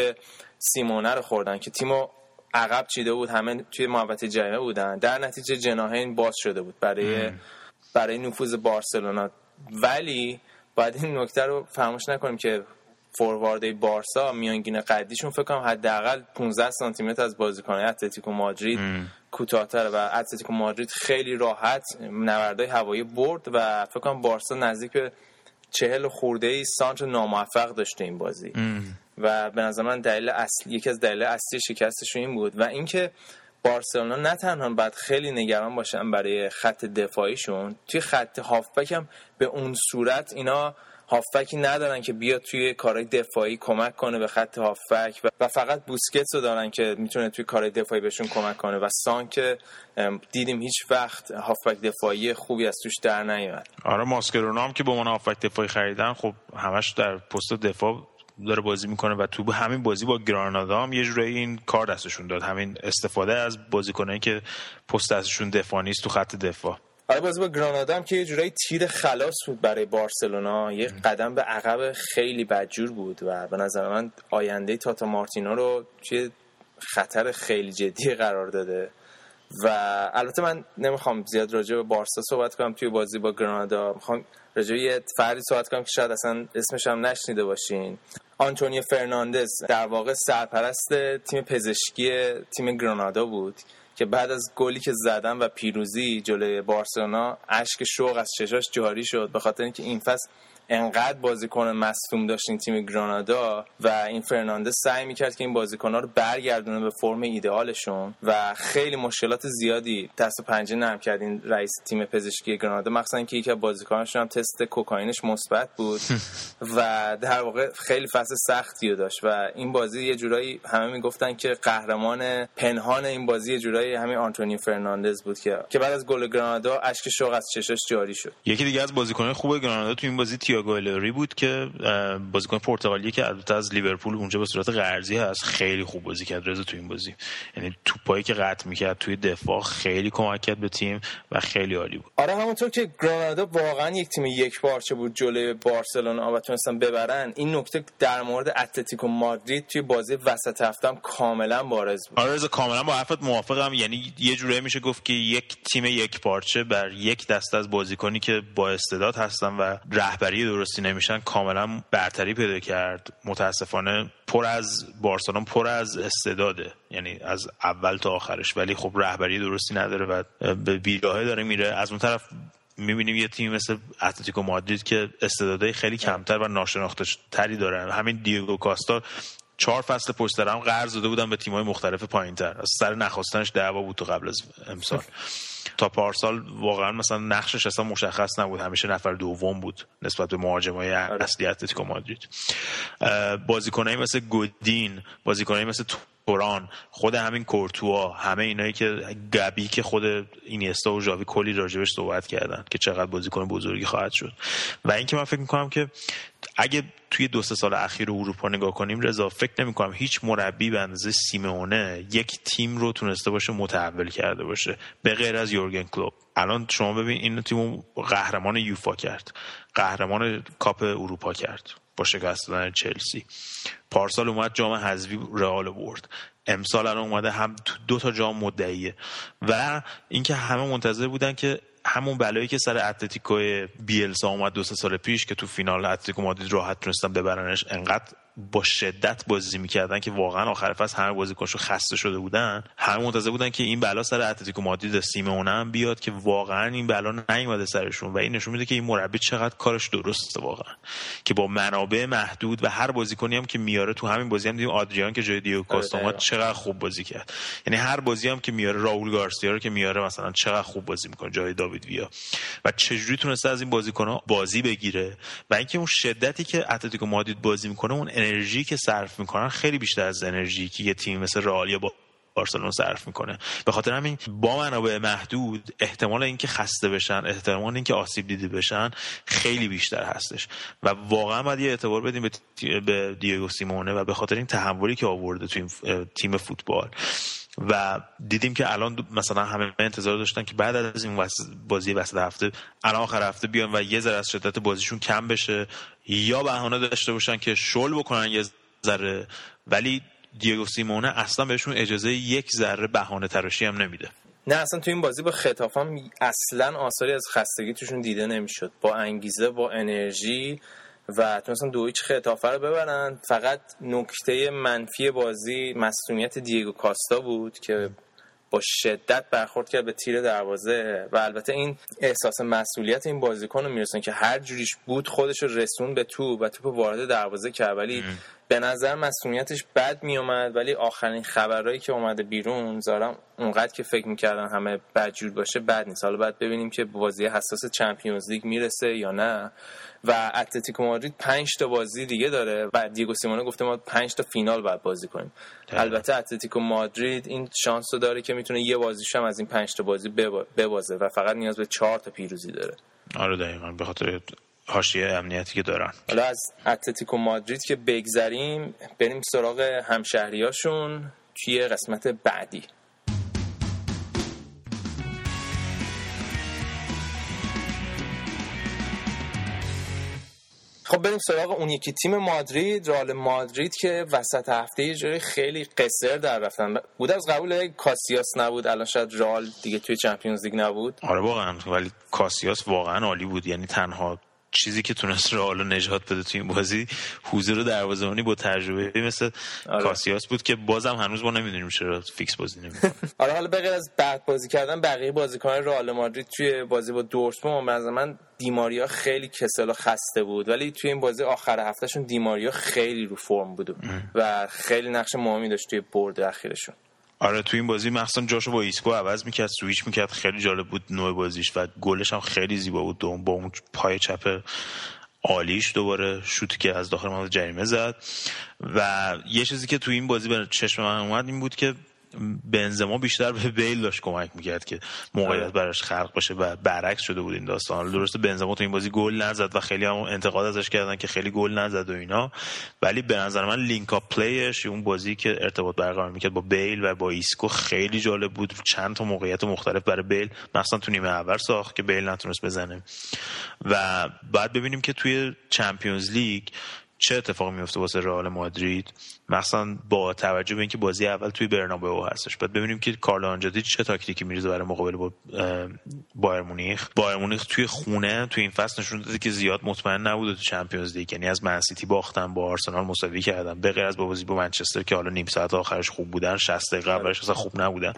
سیمونه رو خوردن که تیمو عقب چیده بود. همه توی محوطه جریمه بودن. در نتیجه جناهین باز شده بود برای برای نفوذ بارسلونا. ولی باید این نکته رو فراموش نکنیم که فوروارد بارسا میانگین قدیشون فکر کنم حداقل 15 سانتی متر از بازیکنان اتلتیکو مادرید کوتاهتر و اتلتیکو مادرید خیلی راحت نبردهای هوایی برد و فکر کنم بارسا نزدیک به چهل خورده ای سانتر ناموفق داشته این بازی. و به نظر من دلیل اصلی یکی از دلیل اصلی شکستش این بود و اینکه بارسلونا نه تنها باید خیلی نگران باشن برای خط دفاعیشون توی خط هافبک هم به اون صورت اینا هافکی ندارن که بیاد توی کارهای دفاعی کمک کنه به خط هافک و فقط بوسکتس رو دارن که می‌تونه توی کارهای دفاعی بهشون کمک کنه و سان که دیدیم هیچ وقت هافک دفاعی خوبی از توش در نیومد. آره ماسکرونو هم که به عنوان هافک دفاعی خریدن خب همش در پست دفاع داره بازی می‌کنه و تو همین بازی با گرانادا هم یه جورایی این کار دستشون داد. همین استفاده از بازیکنایی که پست دستشون دفاع نیست تو خط دفاع. آره بازی با گرانادا هم که یه جورایی تیر خلاص بود برای بارسلونا. یه قدم به عقب خیلی بدجور بود و به نظر من آینده تاتا مارتینو رو توی خطر خیلی جدی قرار داده. و البته من نمی‌خوام زیاد راجع به بارسا صحبت کنم توی بازی با گرانادا. می‌خوام راجع به یه فردی صحبت کنم که شاید اصلا اسمش هم نشنیده باشین. آنتونیو فرناندز در واقع سرپرست تیم پزشکی تیم گرانادا بود. که بعد از گلی که زدن و پیروزی جلوی بارسلونا اشک شوق از چشاش جاری شد به خاطر اینکه این فصل انقدر بازیکن مصدوم داشت این تیم گرانادا و این فرناندز سعی می‌کرد که این بازیکن‌ها رو برگردونه به فرم ایدئالشون و خیلی مشکلات زیادی دست و پنجه نرم کرد این رئیس تیم پزشکی گرانادا مخصوصا که یکی از بازیکناشون هم تست کوکائینش مثبت بود و در واقع خیلی فصل سختی رو داشت و این بازی یه جورایی همه می‌گفتن که قهرمان پنهان این بازی یه جورایی همین آنتونی فرناندز بود که که بعد از گل گرانادا اشک شوق از چشاش جاری شد. یکی دیگه از بازیکن‌های خوب گرانادا تو این بازی تییاگو الوری بود که بازیکن پرتغالی که البته از لیورپول اونجا به صورت قرضی هست خیلی خوب بازی کرد رضا تو این بازی. یعنی توپایی که قطع می‌کرد توی دفاع خیلی کمک کرد به تیم و خیلی عالی بود. آره همونطور که گرانادا واقعا یک تیم یک پارچه بود جلوی بارسلونا و تونستن ببرن این نکته در مورد اتلتیکو مادرید توی بازی وسط هفتم کاملا بارز بود. آره رضا کاملا با حرفت موافقم. یعنی یه جوری میشه گفت که یک تیم یک پارچه بر یک دست از بازیکنی که با استعداد هستن و رهبری درستی نمیشن کاملا برتری پیدا کرد. متاسفانه پر از بارسلون پر از استعداده. یعنی از اول تا آخرش. ولی خب رهبری درستی نداره و به بیراهه داره میره. از اون طرف می‌بینیم یه تیم مثل اتلتیکو مادرید که استعدادهای خیلی کمتر و ناشناخته تری دارن. همین دیگو کاستا چهار فصل پشت هم قرض داده بودن به تیم‌های مختلف پایینتر. از سر نخواستنش دعوا بود تو قبل از امسال. تا پارسال واقعا مثلا نقشش اصلا مشخص نبود همیشه نفر دوم بود نسبت به مهاجمای. اصلی اتلتیکو مادرید بازیکنایی مثل گودین بازیکنایی مثل توران خود همین کورتوا همه اینایی که گبی که خود اینیستا و ژاوی کلی راجبش صحبت کردن که چقدر بازیکن بزرگی خواهد شد. و اینکه من فکر می‌کنم که اگه توی دو سه سال اخیر اروپا نگاه کنیم رضا فکر نمی کنم هیچ مربی به اندازه سیمونه یک تیم رو تونسته باشه متحول کرده باشه. به غیر از یورگن کلوب الان شما ببین این تیم قهرمان یوفا کرد. قهرمان کاپ اروپا کرد. با شکست دادن چلسی. پارسال اومد جام حذفی رئال برد. امسال الان اومده هم دو تا جام مدعیه. و اینکه همه منتظر بودن که همون بلایی که سر اتلتیکو بیلسا اومد دو سه سال پیش که تو فینال اتلتیکو مادرید راحت تونستن ببرنش انقدر با شدت بازی می‌کردن که واقعا آخر فصل همه بازیکنشو خسته شده بودن. همه منتظر بودن که این بلا سر اتلتیکو مادرید سیمونه هم بیاد که واقعا این بلا نیومده سرشون. و این نشون میده که این مربی چقدر کارش درسته واقعا. که با منابع محدود و هر بازیکنی هم که میاره تو همین بازی هم دیدیم آدریان که جای دیو آره، چقدر خوب بازی کرد. یعنی هر بازی هم که میاره راول گارسیا رو که میاره مثلا چقدر خوب بازی می‌کنه جای داوید ویا. و چجوری تونسته از این بازیکن‌ها بازی بگیره؟ و اینکه اون شدتی که اتلتیکو مادرید بازی می‌کنه اون انرژی که صرف می‌کنن خیلی بیشتر از انرژی که یه تیم مثل رئال یا با بارسلون صرف می‌کنه. به خاطر همین با منابع محدود احتمال اینکه خسته بشن احتمال اینکه آسیب دیده بشن خیلی بیشتر هستش. و واقعا باید یه اعتبار بدیم به دیگو سیمونه و به خاطر این تحولی که آورده تو تیم فوتبال. و دیدیم که الان مثلا همه انتظار داشتن که بعد از این بازی وسط هفته الان آخر هفته بیان و یه ذره از شدت بازیشون کم بشه. یا بهانه داشته باشن که شل بکنن یه ذره ولی دیگو سیمونه اصلا بهشون اجازه یک ذره بهانه تراشی هم نمیده. نه اصلا تو این بازی با خطاف هم اصلا آثاری از خستگی توشون دیده نمی‌شد. با انگیزه با انرژی. و تونستن دو هیچ خطافه رو ببرن. فقط نکته منفی بازی مصونیت دیگو کاستا بود که با شدت برخورد کرد به تیر دروازه و البته این احساس مسئولیت این بازیکن رو می‌رسن که هر جوریش بود خودش رسون به تو و توپ وارد دروازه کرد. ولی به نظر مسئولیتش بد میومد ولی آخرین خبرهایی که اومده بیرون زارم اونقدر که فکر می‌کردن همه بدجور باشه بد نیست. حالا باید ببینیم که بازی حساس چمپیونز لیگ می‌رسه یا نه. و اتلتیکو مادرید 5 تا بازی دیگه داره و دیگو سیمونه گفته ما 5 تا فینال باید بازی کنیم. البته اتلتیکو مادرید این شانس رو داره که می‌تونه یه بازیش هم از این 5 تا بازی ببازه و فقط نیاز به 4 تا پیروزی داره. آره دقیقاً به خاطر حاشیه امنیتی که دارن. حالا از اتلتیکو مادرید که بگذریم بریم سراغ همشهریاشون. توی قسمت بعدی. خب بریم سراغ اون یکی تیم مادرید رئال مادرید که وسط هفته یه جوری خیلی قصر در رفتن. بود از قبول کاسیاس نبود الان شاید رئال دیگه توی Champions League نبود. آره واقعا ولی کاسیاس واقعا عالی بود. یعنی تنها چیزی که تونست رئال نجات بده تو این بازی حضور دروازه‌بانی با تجربه. مثل آره. کاسیاس بود که بازم هنوز ما نمی‌دونیم چرا فیکس بازی نمی‌کنه. آره حالا بغیر از بعد بازی کردن بقیه بازیکنان رئال مادرید توی بازی با دورتموند من دیماریا خیلی کسل و خسته بود. ولی توی این بازی آخر هفتهشون دیماریا خیلی رو فرم بود و خیلی نقش مهمی داشت توی برد اخیرشون. آره تو این بازی مخصوصا جاشو با ایسکو عوض می‌کرد سویچ می‌کرد خیلی جالب بود نوع بازیش و گلش هم خیلی زیبا بود دوم با اون پای چپ عالیش دوباره شوتی که از داخل محوطه جریمه زد. و یه چیزی که تو این بازی به چشم من اومد این بود که بنزما بیشتر به بیل داشت کمک می‌کرد که موقعیت آره. براش خلق بشه و برعکس شده بود این داستان. درسته بنزما تو این بازی گل نزد و خیلی هم انتقاد ازش کردن که خیلی گل نزد و اینا. ولی به نظر من link-up play ش اون بازی که ارتباط برقرار می‌کرد با بیل و با ایسکو خیلی جالب بود. چند تا موقعیت مختلف برای بیل مثلا تو نیمه اول ساخت که بیل نتونست بزنه. و بعد ببینیم که توی Champions League چه اتفاقی میفته واسه رئال مادرید. مثلا با توجه به اینکه بازی اول توی برنابئو هستش. بعد ببینیم که کارل آنجلوتی چه تاکتیکی میریزه برای مقابله با بایر مونیخ. بایر مونیخ توی خونه توی این فصل نشون داده که زیاد مطمئن نبوده تو Champions League. یعنی از منسیتی باختن با آرسنال مساوی کردن. به غیر از با بازی با منچستر که حالا نیم ساعت آخرش خوب بودن 60 دقیقه قبلش اصلا خوب نبودن.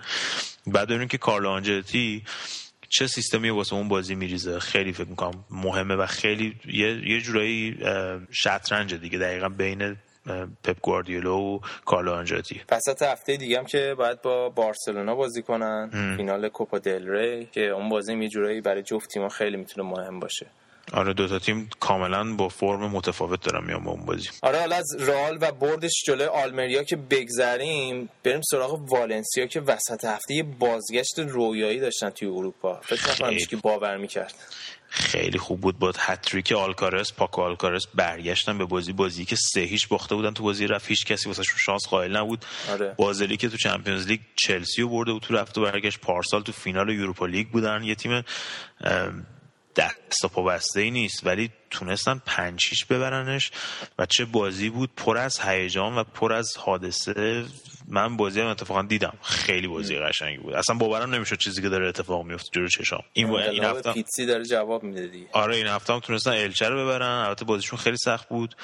بعد ببینیم که کارل آنجلوتی چه سیستمی واسه اون بازی میریزه. خیلی فکر می‌کنم مهمه و خیلی یه, یه جورایی شطرنج دیگه. دقیقا بین پپ گواردیولا و کارلو آنجاتی. وسط هفته دیگه هم که باید با بارسلونا بازی کنن. فینال کوپا دل ری که اون بازی یه جورایی برای جفت تیم‌ها خیلی می‌تونه مهم باشه. آره دوتا تیم کاملا با فرم متفاوت دارن میان با اون بازی. آره حالا از رئال و بردش جلوی آلمریا که بگذریم بریم سراغ والنسیا که وسط هفته یه بازگشت رویایی داشتن توی اروپا. فکر نکنم که باور می‌کرد. خیلی خوب بود با هتریک آلکارس پاکو آلکارس برگشتن به بازی. بازی که سه هیچ باخته بودن تو بازی رفت هیچ کسی واسه شانس قائل نبود. آره. بازلی که تو Champions League چلسی رو برده بود تو رفت و برگشت. پارسال تو فینال Europa League بودن. یه تیم دست پا بسته ای نیست ولی تونستن پنج هیچ ببرنش و چه بازی بود پر از هیجان و پر از حادثه. من بازی هم اتفاقا دیدم. خیلی بازی قشنگی بود. اصلا باورم نمی‌شد چیزی که داره اتفاق میفته جلو چشام. این این هفته پیتسی داره جواب میده دیگه. آره این هفته هم تونستن الچه رو ببرن. البته بازیشون خیلی سخت بود.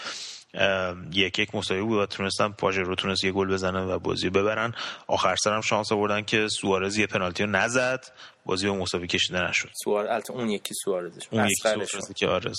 یک یک مساوی بود و تونستن رو تونست یه گل بزنن و بازی ببرن. آخر سرم شانس آوردن که سوارز یه پنالتی رو نزد. بازی به مساوی کشیده نشد. سوار البته اون یکی سوارزش اون یکی که آره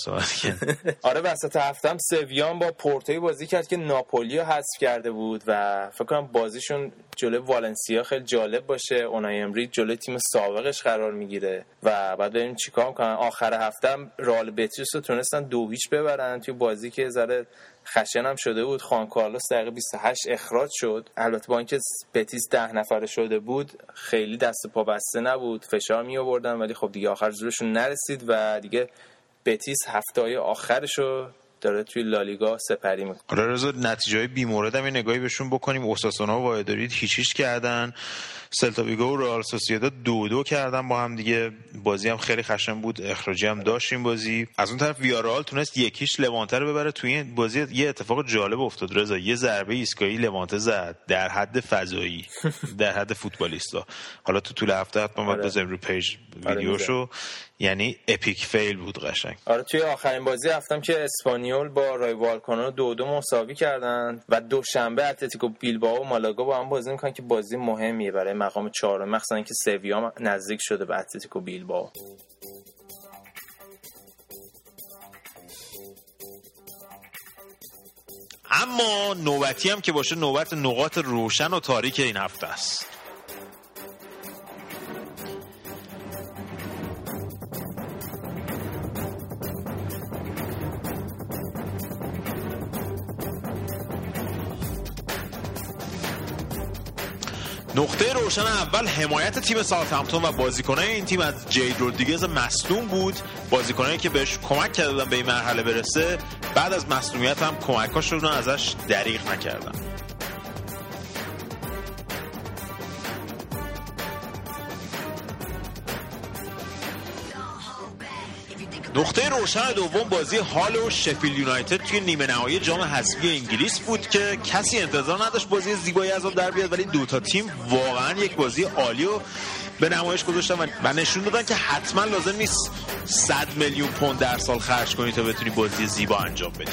آره وسط هفتم سویان با پورتوی بازی کرد که ناپولی رو حذف کرده بود و فکر کنم بازیشون جلوی والنسیا خیلی جالب باشه. اونای امری جلوی تیم سابقش قرار می‌گیره و بعد ببینیم چیکار کنن آخر هفتم رال بتیس رو تونستن دو هیچ ببرن. توی بازی که ذره خشن هم شده بود. خوان کارلوس دقیقه 28 اخراج شد. البته با اینکه بتیس ده نفره شده بود خیلی دست پا بسته نبود. فشار می آوردن ولی خب دیگه آخر زورشون نرسید و دیگه بتیس هفته های آخرشو داره توی لالیگا سپری می‌کنه. آره رضا نتیجه های بیمورد هم نگاهی بهشون بکنیم. اوساسونا و وایدارید هیچ کردن. سلتا و رئال سوسییداد دو دو کردن با هم دیگه. بازی هم خیلی خشن بود. اخراجی هم داشت این بازی. از اون طرف ویارال تونست یکیش لوانته رو ببره. توی این بازی یه اتفاق جالب افتاد رضا. یه ضربه ایستگاهی لوانته زد در حد فضایی در حد فوتبالیستا. حالا تو طول هفته حتما باید آره. بزنیم رو پیج آره، ویدیوشو. یعنی epic fail بود قشنگ. آره توی آخرین بازی هفته هم که اسپانیول با رای والکانو دو دو مساوی کردن و دوشنبه اتلتیکو بیلبائو و مالاگا با هم بازی می‌کنن که بازی مهمیه برای مقام چهارم مخصوصا اینکه سویا نزدیک شده به اتلتیکو بیلبائو. اما نوبتی هم که باشه نوبت نقاط روشن و تاریک این هفته است. نقطه روشن اول حمایت تیم ساوثهمپتون و بازیکنان این تیم از جید رودریگز مصدوم بود. بازیکنانی که بهش کمک کردن به این مرحله برسه بعد از مصدومیت هم کمکاش رو ازش دریغ نکردن. نقطه روشن دوم بازی هال و شفیل یونایتد توی نیمه نهایی جام حذفی انگلیس بود که کسی انتظار نداشت بازی زیبایی از اون در بیاد ولی دوتا تیم واقعا یک بازی عالی و به نمایش گذاشتن و نشون دادن که حتما لازم نیست 100 میلیون پوند در سال خرج کنی تا بتونی بازی زیبا انجام بدی.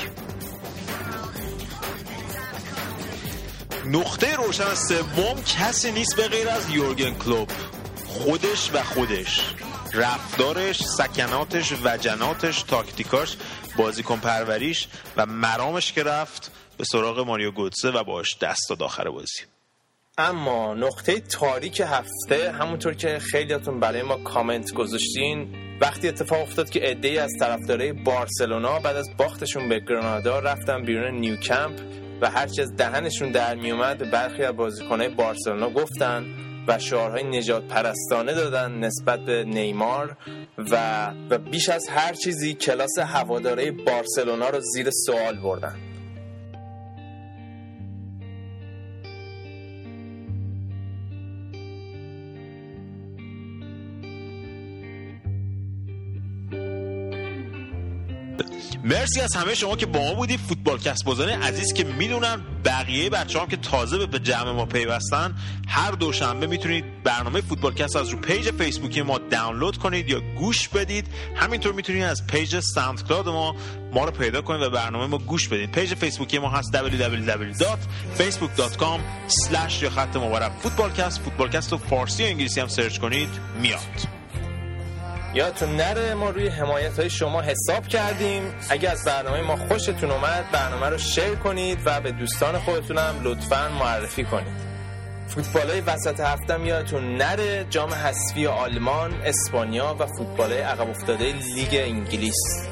نقطه روشن سوم کسی نیست به غیر از یورگن کلوب خودش و خودش. رفتارش سکناتش وجناتش تاکتیکاش بازیکن پروریش و مرامش که رفت به سراغ ماریو گوتسه و باش دست داد آخر بازی. اما نقطه تاریک هفته همونطور که خیلیاتون برای ما کامنت گذاشتین وقتی اتفاق افتاد که عده‌ای از طرفدارای بارسلونا بعد از باختشون به گرانادا رفتن بیرون نیوکمپ و هرچی از دهنشون در میومد برخی از بازیکنهای بارسلونا گفتن و شعارهای نجات پرستانه دادن نسبت به نیمار و, و بیش از هر چیزی کلاس هواداره بارسلونا رو زیر سوال بردن. مرسی از همه شما که با ما بودید فوتبال کستی عزیز که می‌دونن بقیه بچه هم که تازه به جمع ما پیوستن هر دوشنبه می‌تونید برنامه فوتبال کست از رو پیج فیسبوکی ما دانلود کنید یا گوش بدید. همینطور می‌تونید از پیج SoundCloud ما ما رو پیدا کنید و برنامه ما گوش بدید. پیج فیسبوکی ما هست www.facebook.com یا خط مورب. فوتبالکست فوتبالکست رو فارسی و انگلیسی هم سرچ کنید. میاد. یادتون نره ما روی حمایت های شما حساب کردیم. اگر از برنامه ما خوشتون اومد برنامه رو شیر کنید و به دوستان خودتونم لطفا معرفی کنید. فوتبال وسط هفتم یادتون نره جام حذفی آلمان، اسپانیا و فوتبال عقب افتاده لیگ انگلیس.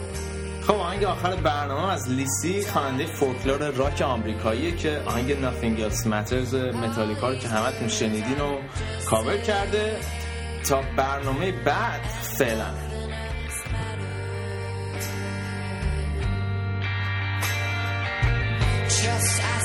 خب آهنگ آخر برنامه از لیسی خواننده فولکلور راک آمریکاییه که آهنگ Nothing Else Matters متالیکا رو که همتون شنیدین و کاور کرده. تا برنامه بعد فعلا Just as